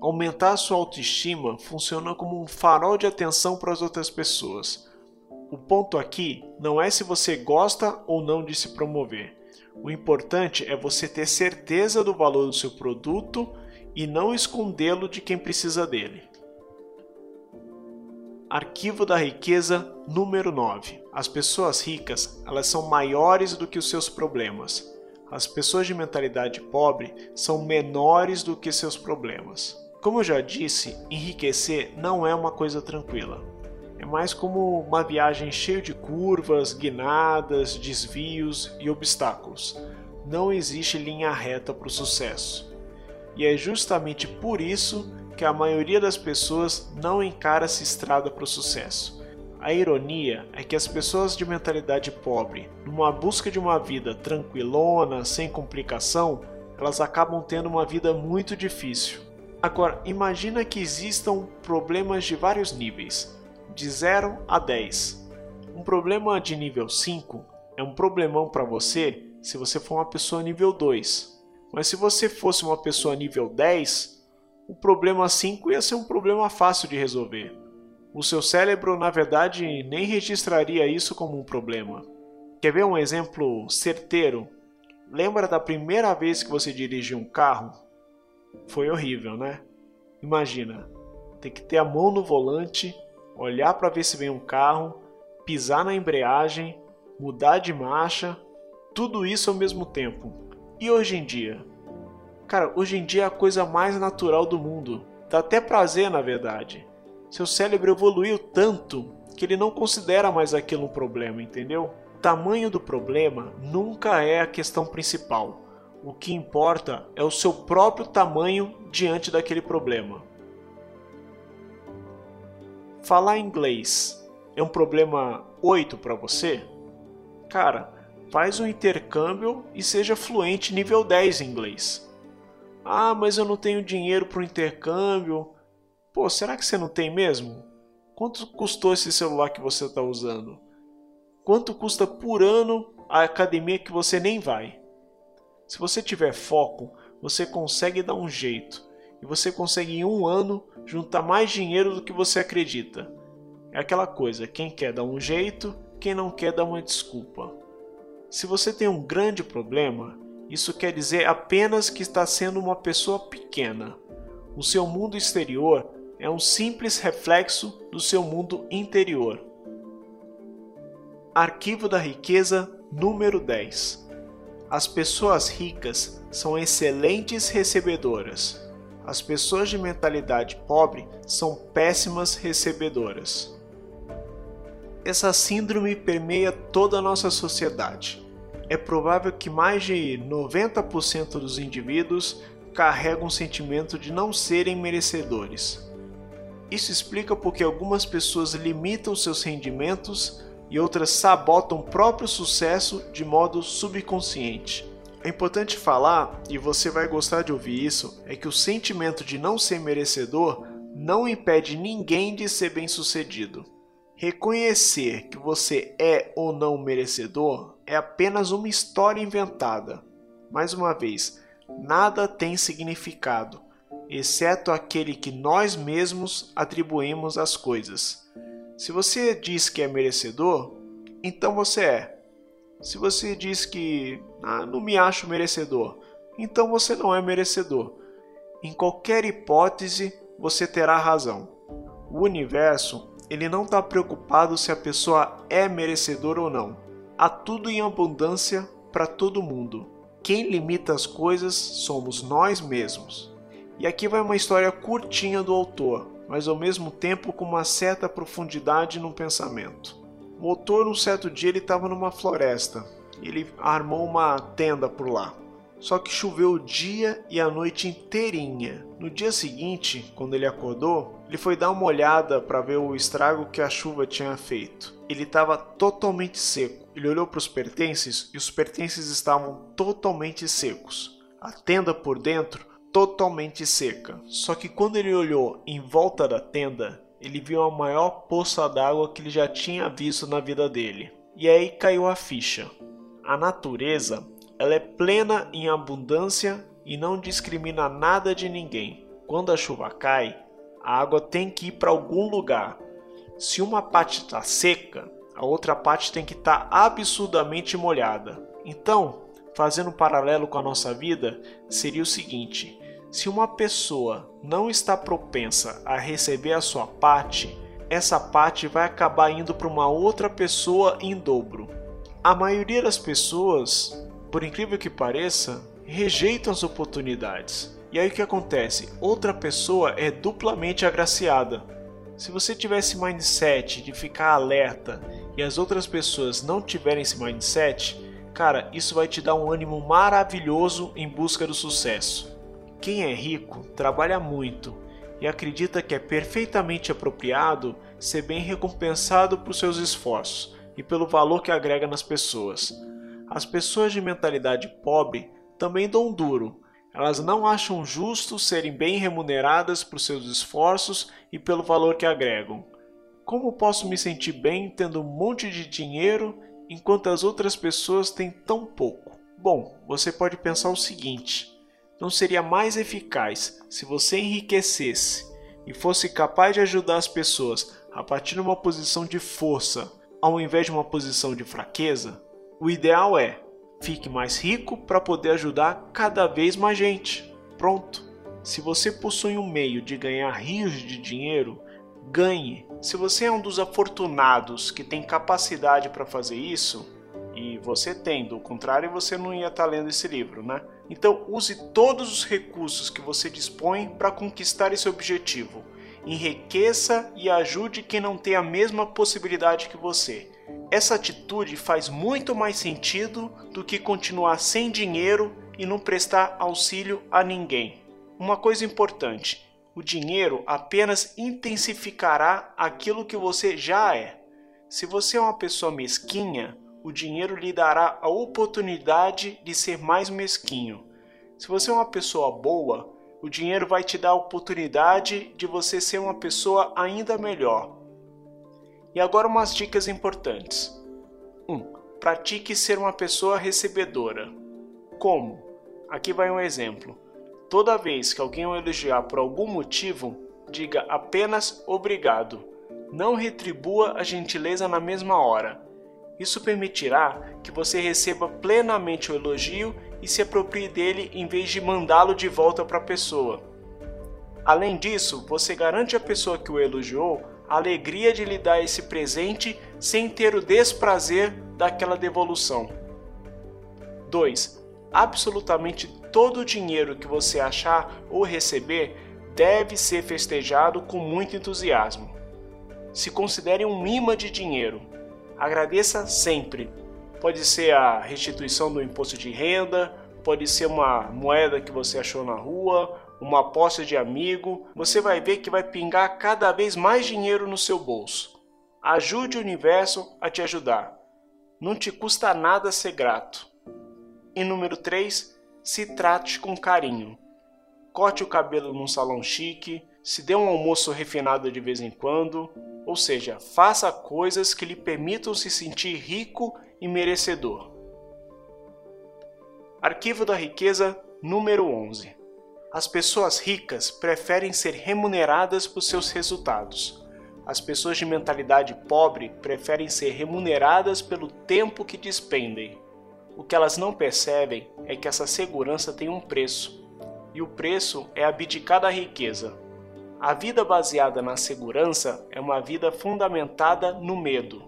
Aumentar sua autoestima funciona como um farol de atenção para as outras pessoas. O ponto aqui não é se você gosta ou não de se promover. O importante é você ter certeza do valor do seu produto e não escondê-lo de quem precisa dele. Arquivo da riqueza número 9. As pessoas ricas, elas são maiores do que os seus problemas. As pessoas de mentalidade pobre são menores do que seus problemas. Como eu já disse, enriquecer não é uma coisa tranquila. É mais como uma viagem cheia de curvas, guinadas, desvios e obstáculos. Não existe linha reta para o sucesso. E é justamente por isso que a maioria das pessoas não encara essa estrada para o sucesso. A ironia é que as pessoas de mentalidade pobre, numa busca de uma vida tranquilona, sem complicação, elas acabam tendo uma vida muito difícil. Agora, imagina que existam problemas de vários níveis, de 0 a 10. Um problema de nível 5 é um problemão para você se você for uma pessoa nível 2. Mas se você fosse uma pessoa nível 10, o problema 5 ia ser um problema fácil de resolver. O seu cérebro, na verdade, nem registraria isso como um problema. Quer ver um exemplo certeiro? Lembra da primeira vez que você dirigiu um carro? Foi horrível, né? Imagina, ter que ter a mão no volante, olhar para ver se vem um carro, pisar na embreagem, mudar de marcha, tudo isso ao mesmo tempo. E hoje em dia? Cara, hoje em dia é a coisa mais natural do mundo. Dá até prazer, na verdade. Seu cérebro evoluiu tanto que ele não considera mais aquilo um problema, entendeu? O tamanho do problema nunca é a questão principal. O que importa é o seu próprio tamanho diante daquele problema. Falar inglês é um problema 8 para você? Cara, faz um intercâmbio e seja fluente nível 10 em inglês. Ah, mas eu não tenho dinheiro para o intercâmbio. Pô, será que você não tem mesmo? Quanto custou esse celular que você está usando? Quanto custa por ano a academia que você nem vai? Se você tiver foco, você consegue dar um jeito. E você consegue em um ano juntar mais dinheiro do que você acredita. É aquela coisa, quem quer dar um jeito, quem não quer dar uma desculpa. Se você tem um grande problema, isso quer dizer apenas que está sendo uma pessoa pequena. O seu mundo exterior é um simples reflexo do seu mundo interior. Arquivo da riqueza número 10. As pessoas ricas são excelentes recebedoras. As pessoas de mentalidade pobre são péssimas recebedoras. Essa síndrome permeia toda a nossa sociedade é provável que mais de 90% dos indivíduos carregam um sentimento de não serem merecedores. Isso explica porque algumas pessoas limitam seus rendimentos e outras sabotam o próprio sucesso de modo subconsciente. É importante falar, e você vai gostar de ouvir isso, é que o sentimento de não ser merecedor não impede ninguém de ser bem-sucedido. Reconhecer que você é ou não merecedor é apenas uma história inventada. Mais uma vez, nada tem significado, exceto aquele que nós mesmos atribuímos às coisas. Se você diz que é merecedor, então você é. Se você diz que ah, não me acho merecedor, então você não é merecedor. Em qualquer hipótese, você terá razão. O universo ele não está preocupado se a pessoa é merecedora ou não. Há tudo em abundância para todo mundo. Quem limita as coisas somos nós mesmos. E aqui vai uma história curtinha do autor, mas ao mesmo tempo com uma certa profundidade no pensamento. O autor, um certo dia, ele estava numa floresta. Ele armou uma tenda por lá. Só que choveu o dia e a noite inteirinha. No dia seguinte, quando ele acordou, ele foi dar uma olhada para ver o estrago que a chuva tinha feito. Ele estava totalmente seco. Ele olhou para os pertences e os pertences estavam totalmente secos. A tenda por dentro totalmente seca. Só que quando ele olhou em volta da tenda, ele viu a maior poça d'água que ele já tinha visto na vida dele. E aí caiu a ficha. A natureza ela é plena em abundância e não discrimina nada de ninguém. Quando a chuva cai, a água tem que ir para algum lugar. Se uma parte está seca, a outra parte tem que estar tá absurdamente molhada. Então, fazendo um paralelo com a nossa vida, seria o seguinte: se uma pessoa não está propensa a receber a sua parte, essa parte vai acabar indo para uma outra pessoa em dobro. A maioria das pessoas, por incrível que pareça, rejeitam as oportunidades. E aí o que acontece? Outra pessoa é duplamente agraciada. Se você tiver esse mindset de ficar alerta e as outras pessoas não tiverem esse mindset, cara, isso vai te dar um ânimo maravilhoso em busca do sucesso. Quem é rico trabalha muito e acredita que é perfeitamente apropriado ser bem recompensado por seus esforços e pelo valor que agrega nas pessoas. As pessoas de mentalidade pobre também dão duro. Elas não acham justo serem bem remuneradas por seus esforços e pelo valor que agregam. Como posso me sentir bem tendo um monte de dinheiro enquanto as outras pessoas têm tão pouco? Bom, você pode pensar o seguinte: não seria mais eficaz se você enriquecesse e fosse capaz de ajudar as pessoas a partir de uma posição de força ao invés de uma posição de fraqueza? O ideal é fique mais rico para poder ajudar cada vez mais gente. Pronto. Se você possui um meio de ganhar rios de dinheiro, ganhe. Se você é um dos afortunados que tem capacidade para fazer isso, e você tem, do contrário você não ia estar tá lendo esse livro, né? Então use todos os recursos que você dispõe para conquistar esse objetivo. Enriqueça e ajude quem não tem a mesma possibilidade que você. Essa atitude faz muito mais sentido do que continuar sem dinheiro e não prestar auxílio a ninguém. Uma coisa importante: o dinheiro apenas intensificará aquilo que você já é. Se você é uma pessoa mesquinha, o dinheiro lhe dará a oportunidade de ser mais mesquinho. Se você é uma pessoa boa, o dinheiro vai te dar a oportunidade de você ser uma pessoa ainda melhor. E agora umas dicas importantes. 1. Um, pratique ser uma pessoa recebedora. Como? Aqui vai um exemplo. Toda vez que alguém o elogiar por algum motivo, diga apenas obrigado. Não retribua a gentileza na mesma hora. Isso permitirá que você receba plenamente o elogio e se aproprie dele em vez de mandá-lo de volta para a pessoa. Além disso, você garante à pessoa que o elogiou a alegria de lhe dar esse presente sem ter o desprazer daquela devolução. 2. Absolutamente todo o dinheiro que você achar ou receber deve ser festejado com muito entusiasmo. Se considere um imã de dinheiro agradeça sempre. Pode ser a restituição do imposto de renda, pode ser uma moeda que você achou na rua, uma aposta de amigo. Você vai ver que vai pingar cada vez mais dinheiro no seu bolso. Ajude o universo a te ajudar. Não te custa nada ser grato. E número 3, se trate com carinho. Corte o cabelo num salão chique, se dê um almoço refinado de vez em quando, ou seja, faça coisas que lhe permitam se sentir rico e merecedor. Arquivo da Riqueza número 11. As pessoas ricas preferem ser remuneradas por seus resultados. As pessoas de mentalidade pobre preferem ser remuneradas pelo tempo que despendem. O que elas não percebem é que essa segurança tem um preço, e o preço é abdicar da riqueza. A vida baseada na segurança é uma vida fundamentada no medo.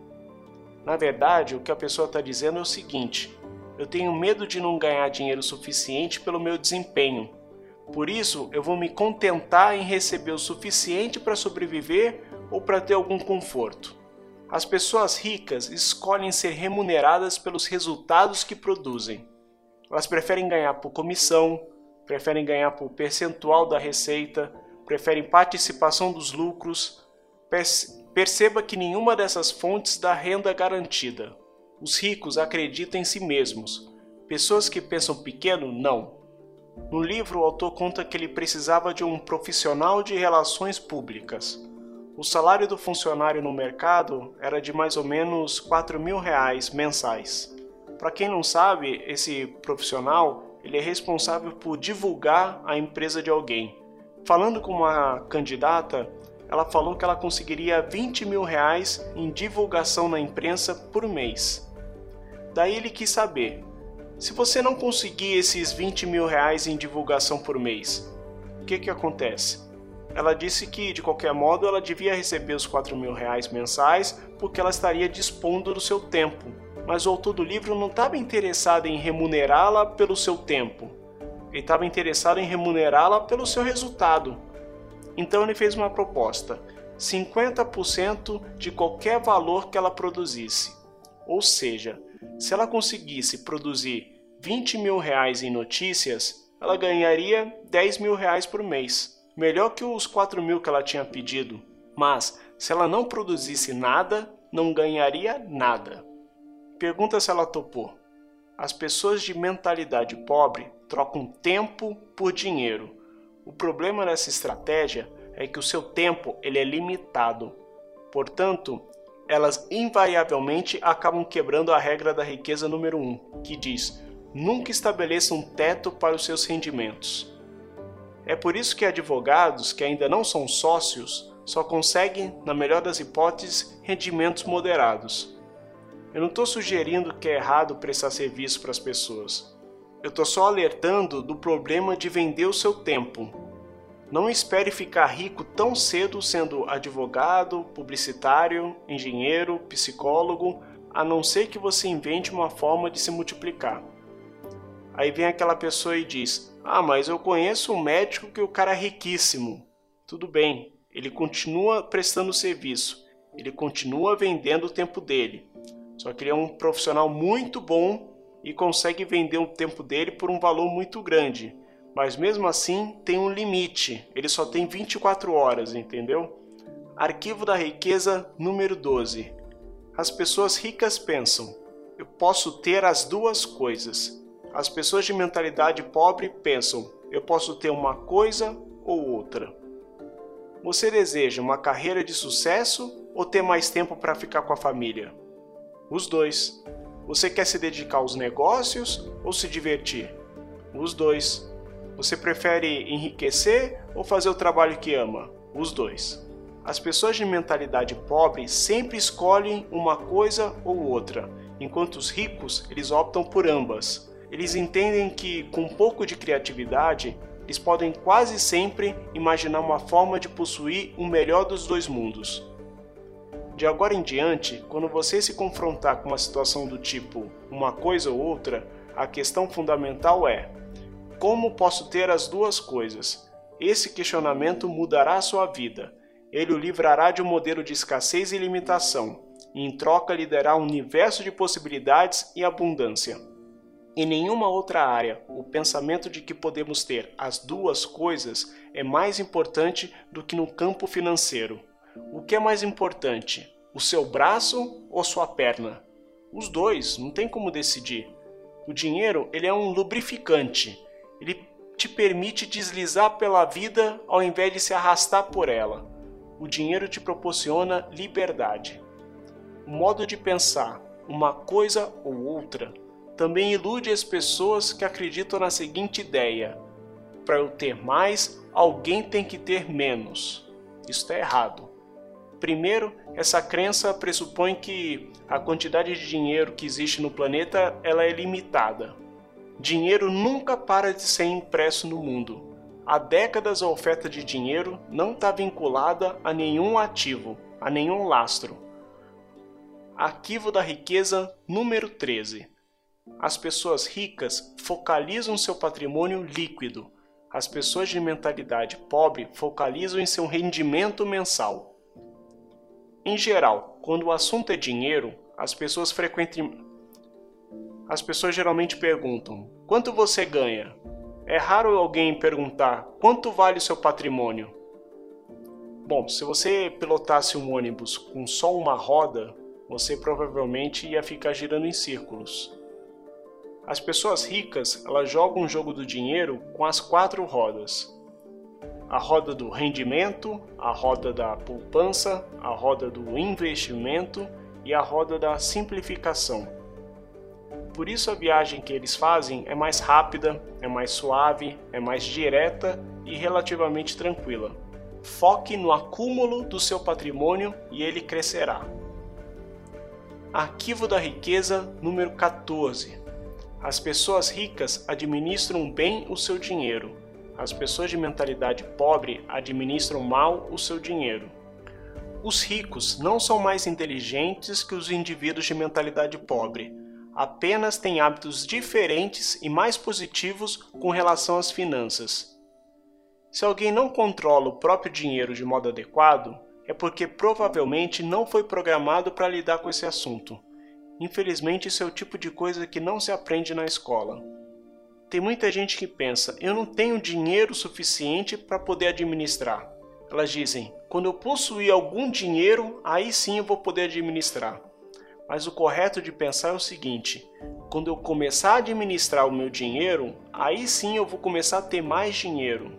Na verdade, o que a pessoa está dizendo é o seguinte: eu tenho medo de não ganhar dinheiro suficiente pelo meu desempenho. Por isso, eu vou me contentar em receber o suficiente para sobreviver ou para ter algum conforto. As pessoas ricas escolhem ser remuneradas pelos resultados que produzem. Elas preferem ganhar por comissão, preferem ganhar por percentual da receita, preferem participação dos lucros. Perceba que nenhuma dessas fontes dá renda garantida. Os ricos acreditam em si mesmos. Pessoas que pensam pequeno, não. No livro, o autor conta que ele precisava de um profissional de relações públicas. O salário do funcionário no mercado era de mais ou menos 4 mil reais mensais. Para quem não sabe, esse profissional ele é responsável por divulgar a empresa de alguém. Falando com uma candidata, ela falou que ela conseguiria 20 mil reais em divulgação na imprensa por mês. Daí ele quis saber: se você não conseguir esses 20 mil reais em divulgação por mês, o que, que acontece? ela disse que, de qualquer modo, ela devia receber os 4 mil reais mensais porque ela estaria dispondo do seu tempo. Mas o autor do livro não estava interessado em remunerá-la pelo seu tempo. Ele estava interessado em remunerá-la pelo seu resultado. Então ele fez uma proposta: 50% de qualquer valor que ela produzisse. Ou seja, se ela conseguisse produzir 20 mil reais em notícias, ela ganharia 10 mil reais por mês melhor que os 4 mil que ela tinha pedido, mas se ela não produzisse nada, não ganharia nada. Pergunta se ela topou. As pessoas de mentalidade pobre trocam tempo por dinheiro. O problema dessa estratégia é que o seu tempo ele é limitado. Portanto, elas invariavelmente acabam quebrando a regra da riqueza número 1, um, que diz: nunca estabeleça um teto para os seus rendimentos. É por isso que advogados que ainda não são sócios só conseguem, na melhor das hipóteses, rendimentos moderados. Eu não estou sugerindo que é errado prestar serviço para as pessoas. Eu estou só alertando do problema de vender o seu tempo. Não espere ficar rico tão cedo sendo advogado, publicitário, engenheiro, psicólogo, a não ser que você invente uma forma de se multiplicar. Aí vem aquela pessoa e diz: Ah, mas eu conheço um médico que o cara é riquíssimo. Tudo bem, ele continua prestando serviço, ele continua vendendo o tempo dele. Só que ele é um profissional muito bom e consegue vender o tempo dele por um valor muito grande. Mas mesmo assim tem um limite, ele só tem 24 horas, entendeu? Arquivo da riqueza número 12. As pessoas ricas pensam: eu posso ter as duas coisas as pessoas de mentalidade pobre pensam: eu posso ter uma coisa ou outra. Você deseja uma carreira de sucesso ou ter mais tempo para ficar com a família? Os dois. Você quer se dedicar aos negócios ou se divertir? Os dois. Você prefere enriquecer ou fazer o trabalho que ama? Os dois. As pessoas de mentalidade pobre sempre escolhem uma coisa ou outra, enquanto os ricos eles optam por ambas. Eles entendem que, com um pouco de criatividade, eles podem quase sempre imaginar uma forma de possuir o melhor dos dois mundos. De agora em diante, quando você se confrontar com uma situação do tipo uma coisa ou outra, a questão fundamental é: como posso ter as duas coisas? Esse questionamento mudará sua vida. Ele o livrará de um modelo de escassez e limitação, e em troca lhe dará um universo de possibilidades e abundância. Em nenhuma outra área, o pensamento de que podemos ter as duas coisas é mais importante do que no campo financeiro. O que é mais importante, o seu braço ou sua perna? Os dois, não tem como decidir. O dinheiro, ele é um lubrificante. Ele te permite deslizar pela vida ao invés de se arrastar por ela. O dinheiro te proporciona liberdade. O modo de pensar, uma coisa ou outra, também ilude as pessoas que acreditam na seguinte ideia: para eu ter mais, alguém tem que ter menos. Isso está errado. Primeiro, essa crença pressupõe que a quantidade de dinheiro que existe no planeta ela é limitada. Dinheiro nunca para de ser impresso no mundo. Há décadas a oferta de dinheiro não está vinculada a nenhum ativo, a nenhum lastro. Arquivo da riqueza número 13. As pessoas ricas focalizam seu patrimônio líquido. As pessoas de mentalidade pobre focalizam em seu rendimento mensal. Em geral, quando o assunto é dinheiro, as pessoas frequentam as pessoas geralmente perguntam: quanto você ganha? É raro alguém perguntar quanto vale o seu patrimônio. Bom, se você pilotasse um ônibus com só uma roda, você provavelmente ia ficar girando em círculos. As pessoas ricas, elas jogam o jogo do dinheiro com as quatro rodas. A roda do rendimento, a roda da poupança, a roda do investimento e a roda da simplificação. Por isso a viagem que eles fazem é mais rápida, é mais suave, é mais direta e relativamente tranquila. Foque no acúmulo do seu patrimônio e ele crescerá. Arquivo da Riqueza número 14 as pessoas ricas administram bem o seu dinheiro. as pessoas de mentalidade pobre administram mal o seu dinheiro. Os ricos não são mais inteligentes que os indivíduos de mentalidade pobre, apenas têm hábitos diferentes e mais positivos com relação às finanças. Se alguém não controla o próprio dinheiro de modo adequado, é porque provavelmente não foi programado para lidar com esse assunto. Infelizmente, isso é o tipo de coisa que não se aprende na escola. Tem muita gente que pensa: eu não tenho dinheiro suficiente para poder administrar. Elas dizem: quando eu possuir algum dinheiro, aí sim eu vou poder administrar. Mas o correto de pensar é o seguinte: quando eu começar a administrar o meu dinheiro, aí sim eu vou começar a ter mais dinheiro.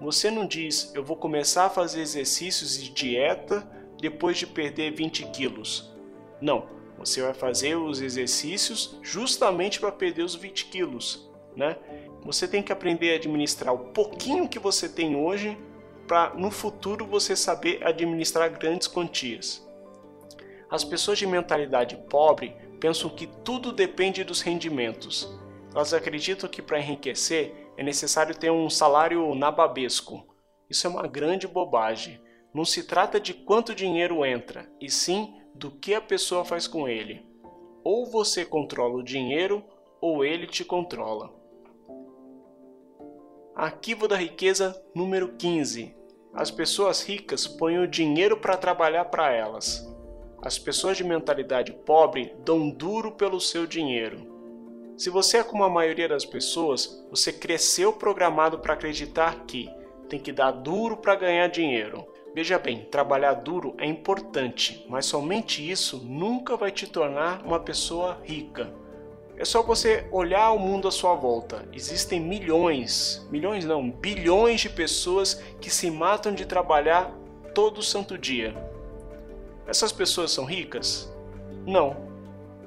Você não diz, eu vou começar a fazer exercícios e dieta depois de perder 20 quilos. Não, você vai fazer os exercícios justamente para perder os 20 quilos, né? Você tem que aprender a administrar o pouquinho que você tem hoje para no futuro você saber administrar grandes quantias. As pessoas de mentalidade pobre pensam que tudo depende dos rendimentos. Elas acreditam que para enriquecer é necessário ter um salário nababesco. Isso é uma grande bobagem. Não se trata de quanto dinheiro entra, e sim do que a pessoa faz com ele. Ou você controla o dinheiro, ou ele te controla. Arquivo da riqueza número 15. As pessoas ricas põem o dinheiro para trabalhar para elas. As pessoas de mentalidade pobre dão duro pelo seu dinheiro. Se você é como a maioria das pessoas, você cresceu programado para acreditar que tem que dar duro para ganhar dinheiro. Veja bem, trabalhar duro é importante, mas somente isso nunca vai te tornar uma pessoa rica. É só você olhar o mundo à sua volta. Existem milhões, milhões não, bilhões de pessoas que se matam de trabalhar todo santo dia. Essas pessoas são ricas? Não,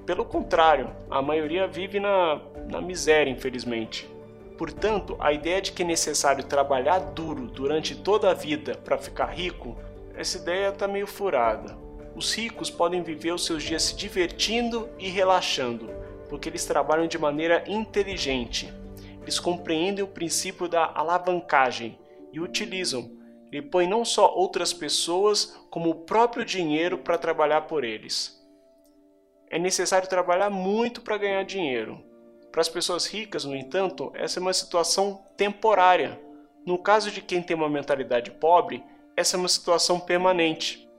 pelo contrário, a maioria vive na, na miséria, infelizmente. Portanto, a ideia de que é necessário trabalhar duro durante toda a vida para ficar rico, essa ideia está meio furada. Os ricos podem viver os seus dias se divertindo e relaxando, porque eles trabalham de maneira inteligente. Eles compreendem o princípio da alavancagem e utilizam. Ele põe não só outras pessoas, como o próprio dinheiro para trabalhar por eles é necessário trabalhar muito para ganhar dinheiro. Para as pessoas ricas, no entanto, essa é uma situação temporária. No caso de quem tem uma mentalidade pobre, essa é uma situação permanente.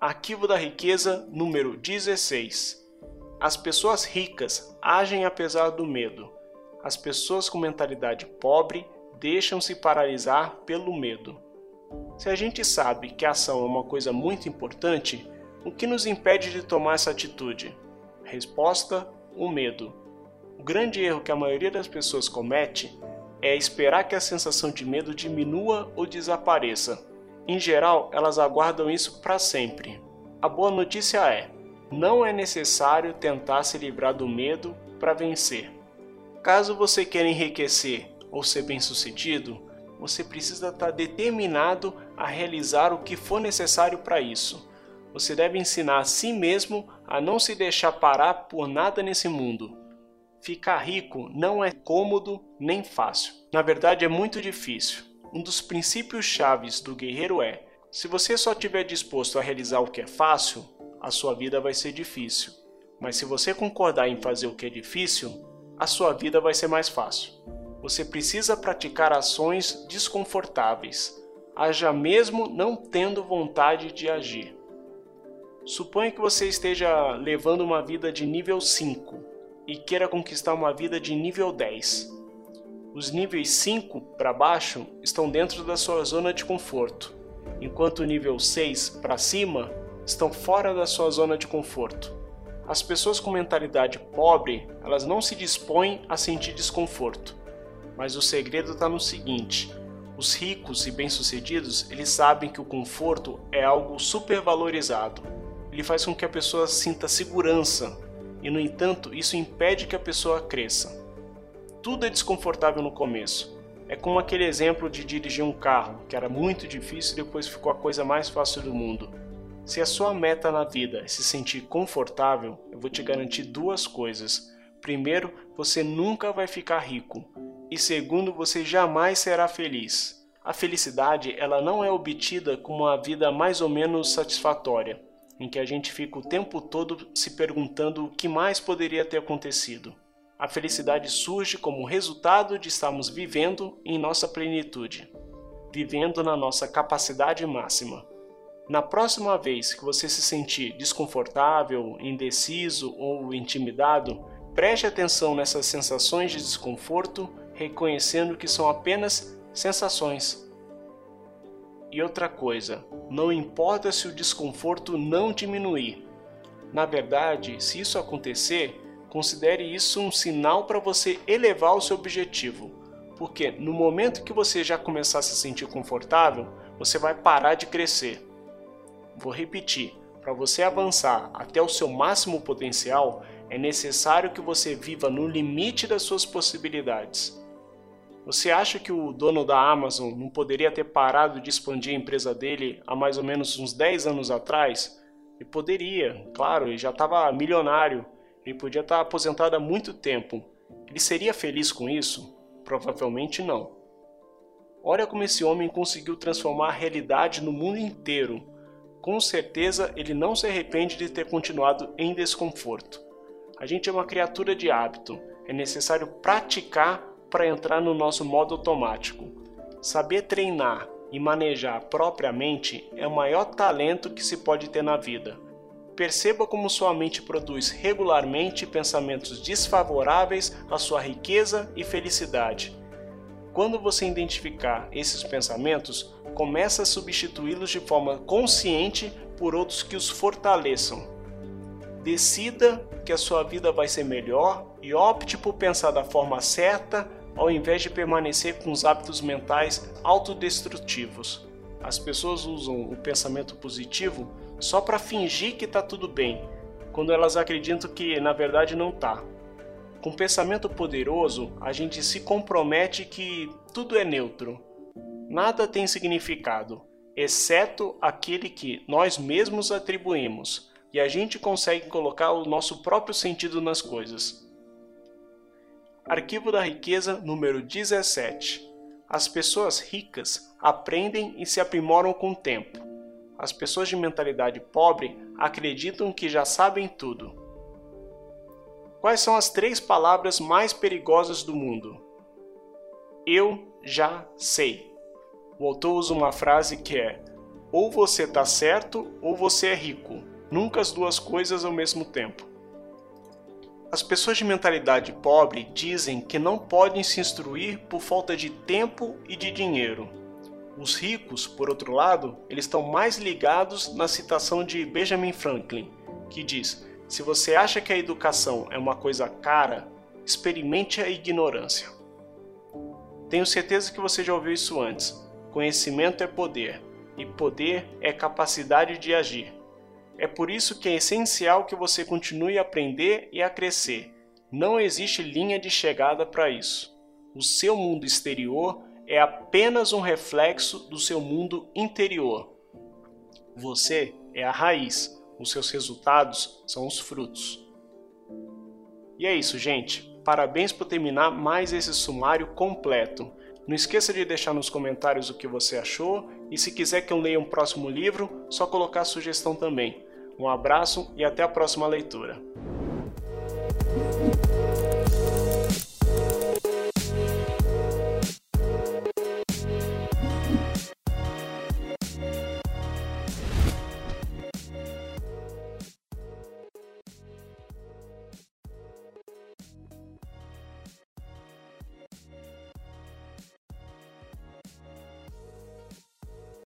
Arquivo da riqueza número 16. As pessoas ricas agem apesar do medo. As pessoas com mentalidade pobre deixam-se paralisar pelo medo. Se a gente sabe que a ação é uma coisa muito importante, o que nos impede de tomar essa atitude? Resposta: o medo. O grande erro que a maioria das pessoas comete é esperar que a sensação de medo diminua ou desapareça. Em geral, elas aguardam isso para sempre. A boa notícia é: não é necessário tentar se livrar do medo para vencer. Caso você queira enriquecer ou ser bem-sucedido, você precisa estar determinado a realizar o que for necessário para isso. Você deve ensinar a si mesmo a não se deixar parar por nada nesse mundo. Ficar rico não é cômodo nem fácil. Na verdade, é muito difícil. Um dos princípios chaves do guerreiro é: se você só estiver disposto a realizar o que é fácil, a sua vida vai ser difícil. Mas se você concordar em fazer o que é difícil, a sua vida vai ser mais fácil. Você precisa praticar ações desconfortáveis, haja mesmo não tendo vontade de agir. Suponha que você esteja levando uma vida de nível 5 e queira conquistar uma vida de nível 10. Os níveis 5 para baixo estão dentro da sua zona de conforto, enquanto o nível 6 para cima estão fora da sua zona de conforto. As pessoas com mentalidade pobre, elas não se dispõem a sentir desconforto. Mas o segredo está no seguinte: os ricos e bem-sucedidos, eles sabem que o conforto é algo supervalorizado ele faz com que a pessoa sinta segurança e, no entanto, isso impede que a pessoa cresça. Tudo é desconfortável no começo. É como aquele exemplo de dirigir um carro, que era muito difícil e depois ficou a coisa mais fácil do mundo. Se a sua meta na vida é se sentir confortável, eu vou te garantir duas coisas. Primeiro, você nunca vai ficar rico. E segundo, você jamais será feliz. A felicidade, ela não é obtida com uma vida mais ou menos satisfatória, em que a gente fica o tempo todo se perguntando o que mais poderia ter acontecido. A felicidade surge como resultado de estarmos vivendo em nossa plenitude, vivendo na nossa capacidade máxima. Na próxima vez que você se sentir desconfortável, indeciso ou intimidado, preste atenção nessas sensações de desconforto, reconhecendo que são apenas sensações. E outra coisa, não importa se o desconforto não diminuir. Na verdade, se isso acontecer, Considere isso um sinal para você elevar o seu objetivo, porque no momento que você já começar a se sentir confortável, você vai parar de crescer. Vou repetir: para você avançar até o seu máximo potencial, é necessário que você viva no limite das suas possibilidades. Você acha que o dono da Amazon não poderia ter parado de expandir a empresa dele há mais ou menos uns 10 anos atrás? Ele poderia, claro, ele já estava milionário ele podia estar aposentado há muito tempo. Ele seria feliz com isso? Provavelmente não. Olha como esse homem conseguiu transformar a realidade no mundo inteiro. Com certeza ele não se arrepende de ter continuado em desconforto. A gente é uma criatura de hábito. É necessário praticar para entrar no nosso modo automático. Saber treinar e manejar propriamente é o maior talento que se pode ter na vida. Perceba como sua mente produz regularmente pensamentos desfavoráveis à sua riqueza e felicidade. Quando você identificar esses pensamentos, comece a substituí-los de forma consciente por outros que os fortaleçam. Decida que a sua vida vai ser melhor e opte por pensar da forma certa ao invés de permanecer com os hábitos mentais autodestrutivos. As pessoas usam o pensamento positivo só para fingir que está tudo bem, quando elas acreditam que na verdade não está. Com pensamento poderoso, a gente se compromete que tudo é neutro. Nada tem significado, exceto aquele que nós mesmos atribuímos, e a gente consegue colocar o nosso próprio sentido nas coisas. Arquivo da Riqueza número 17. As pessoas ricas aprendem e se aprimoram com o tempo as pessoas de mentalidade pobre acreditam que já sabem tudo. Quais são as três palavras mais perigosas do mundo? Eu já sei. O autor usa uma frase que é: ou você está certo ou você é rico, nunca as duas coisas ao mesmo tempo. As pessoas de mentalidade pobre dizem que não podem se instruir por falta de tempo e de dinheiro. Os ricos, por outro lado, eles estão mais ligados na citação de Benjamin Franklin, que diz: se você acha que a educação é uma coisa cara, experimente a ignorância. Tenho certeza que você já ouviu isso antes. Conhecimento é poder, e poder é capacidade de agir. É por isso que é essencial que você continue a aprender e a crescer. Não existe linha de chegada para isso. O seu mundo exterior é apenas um reflexo do seu mundo interior. Você é a raiz, os seus resultados são os frutos. E é isso, gente. Parabéns por terminar mais esse sumário completo. Não esqueça de deixar nos comentários o que você achou e se quiser que eu leia um próximo livro, só colocar a sugestão também. Um abraço e até a próxima leitura.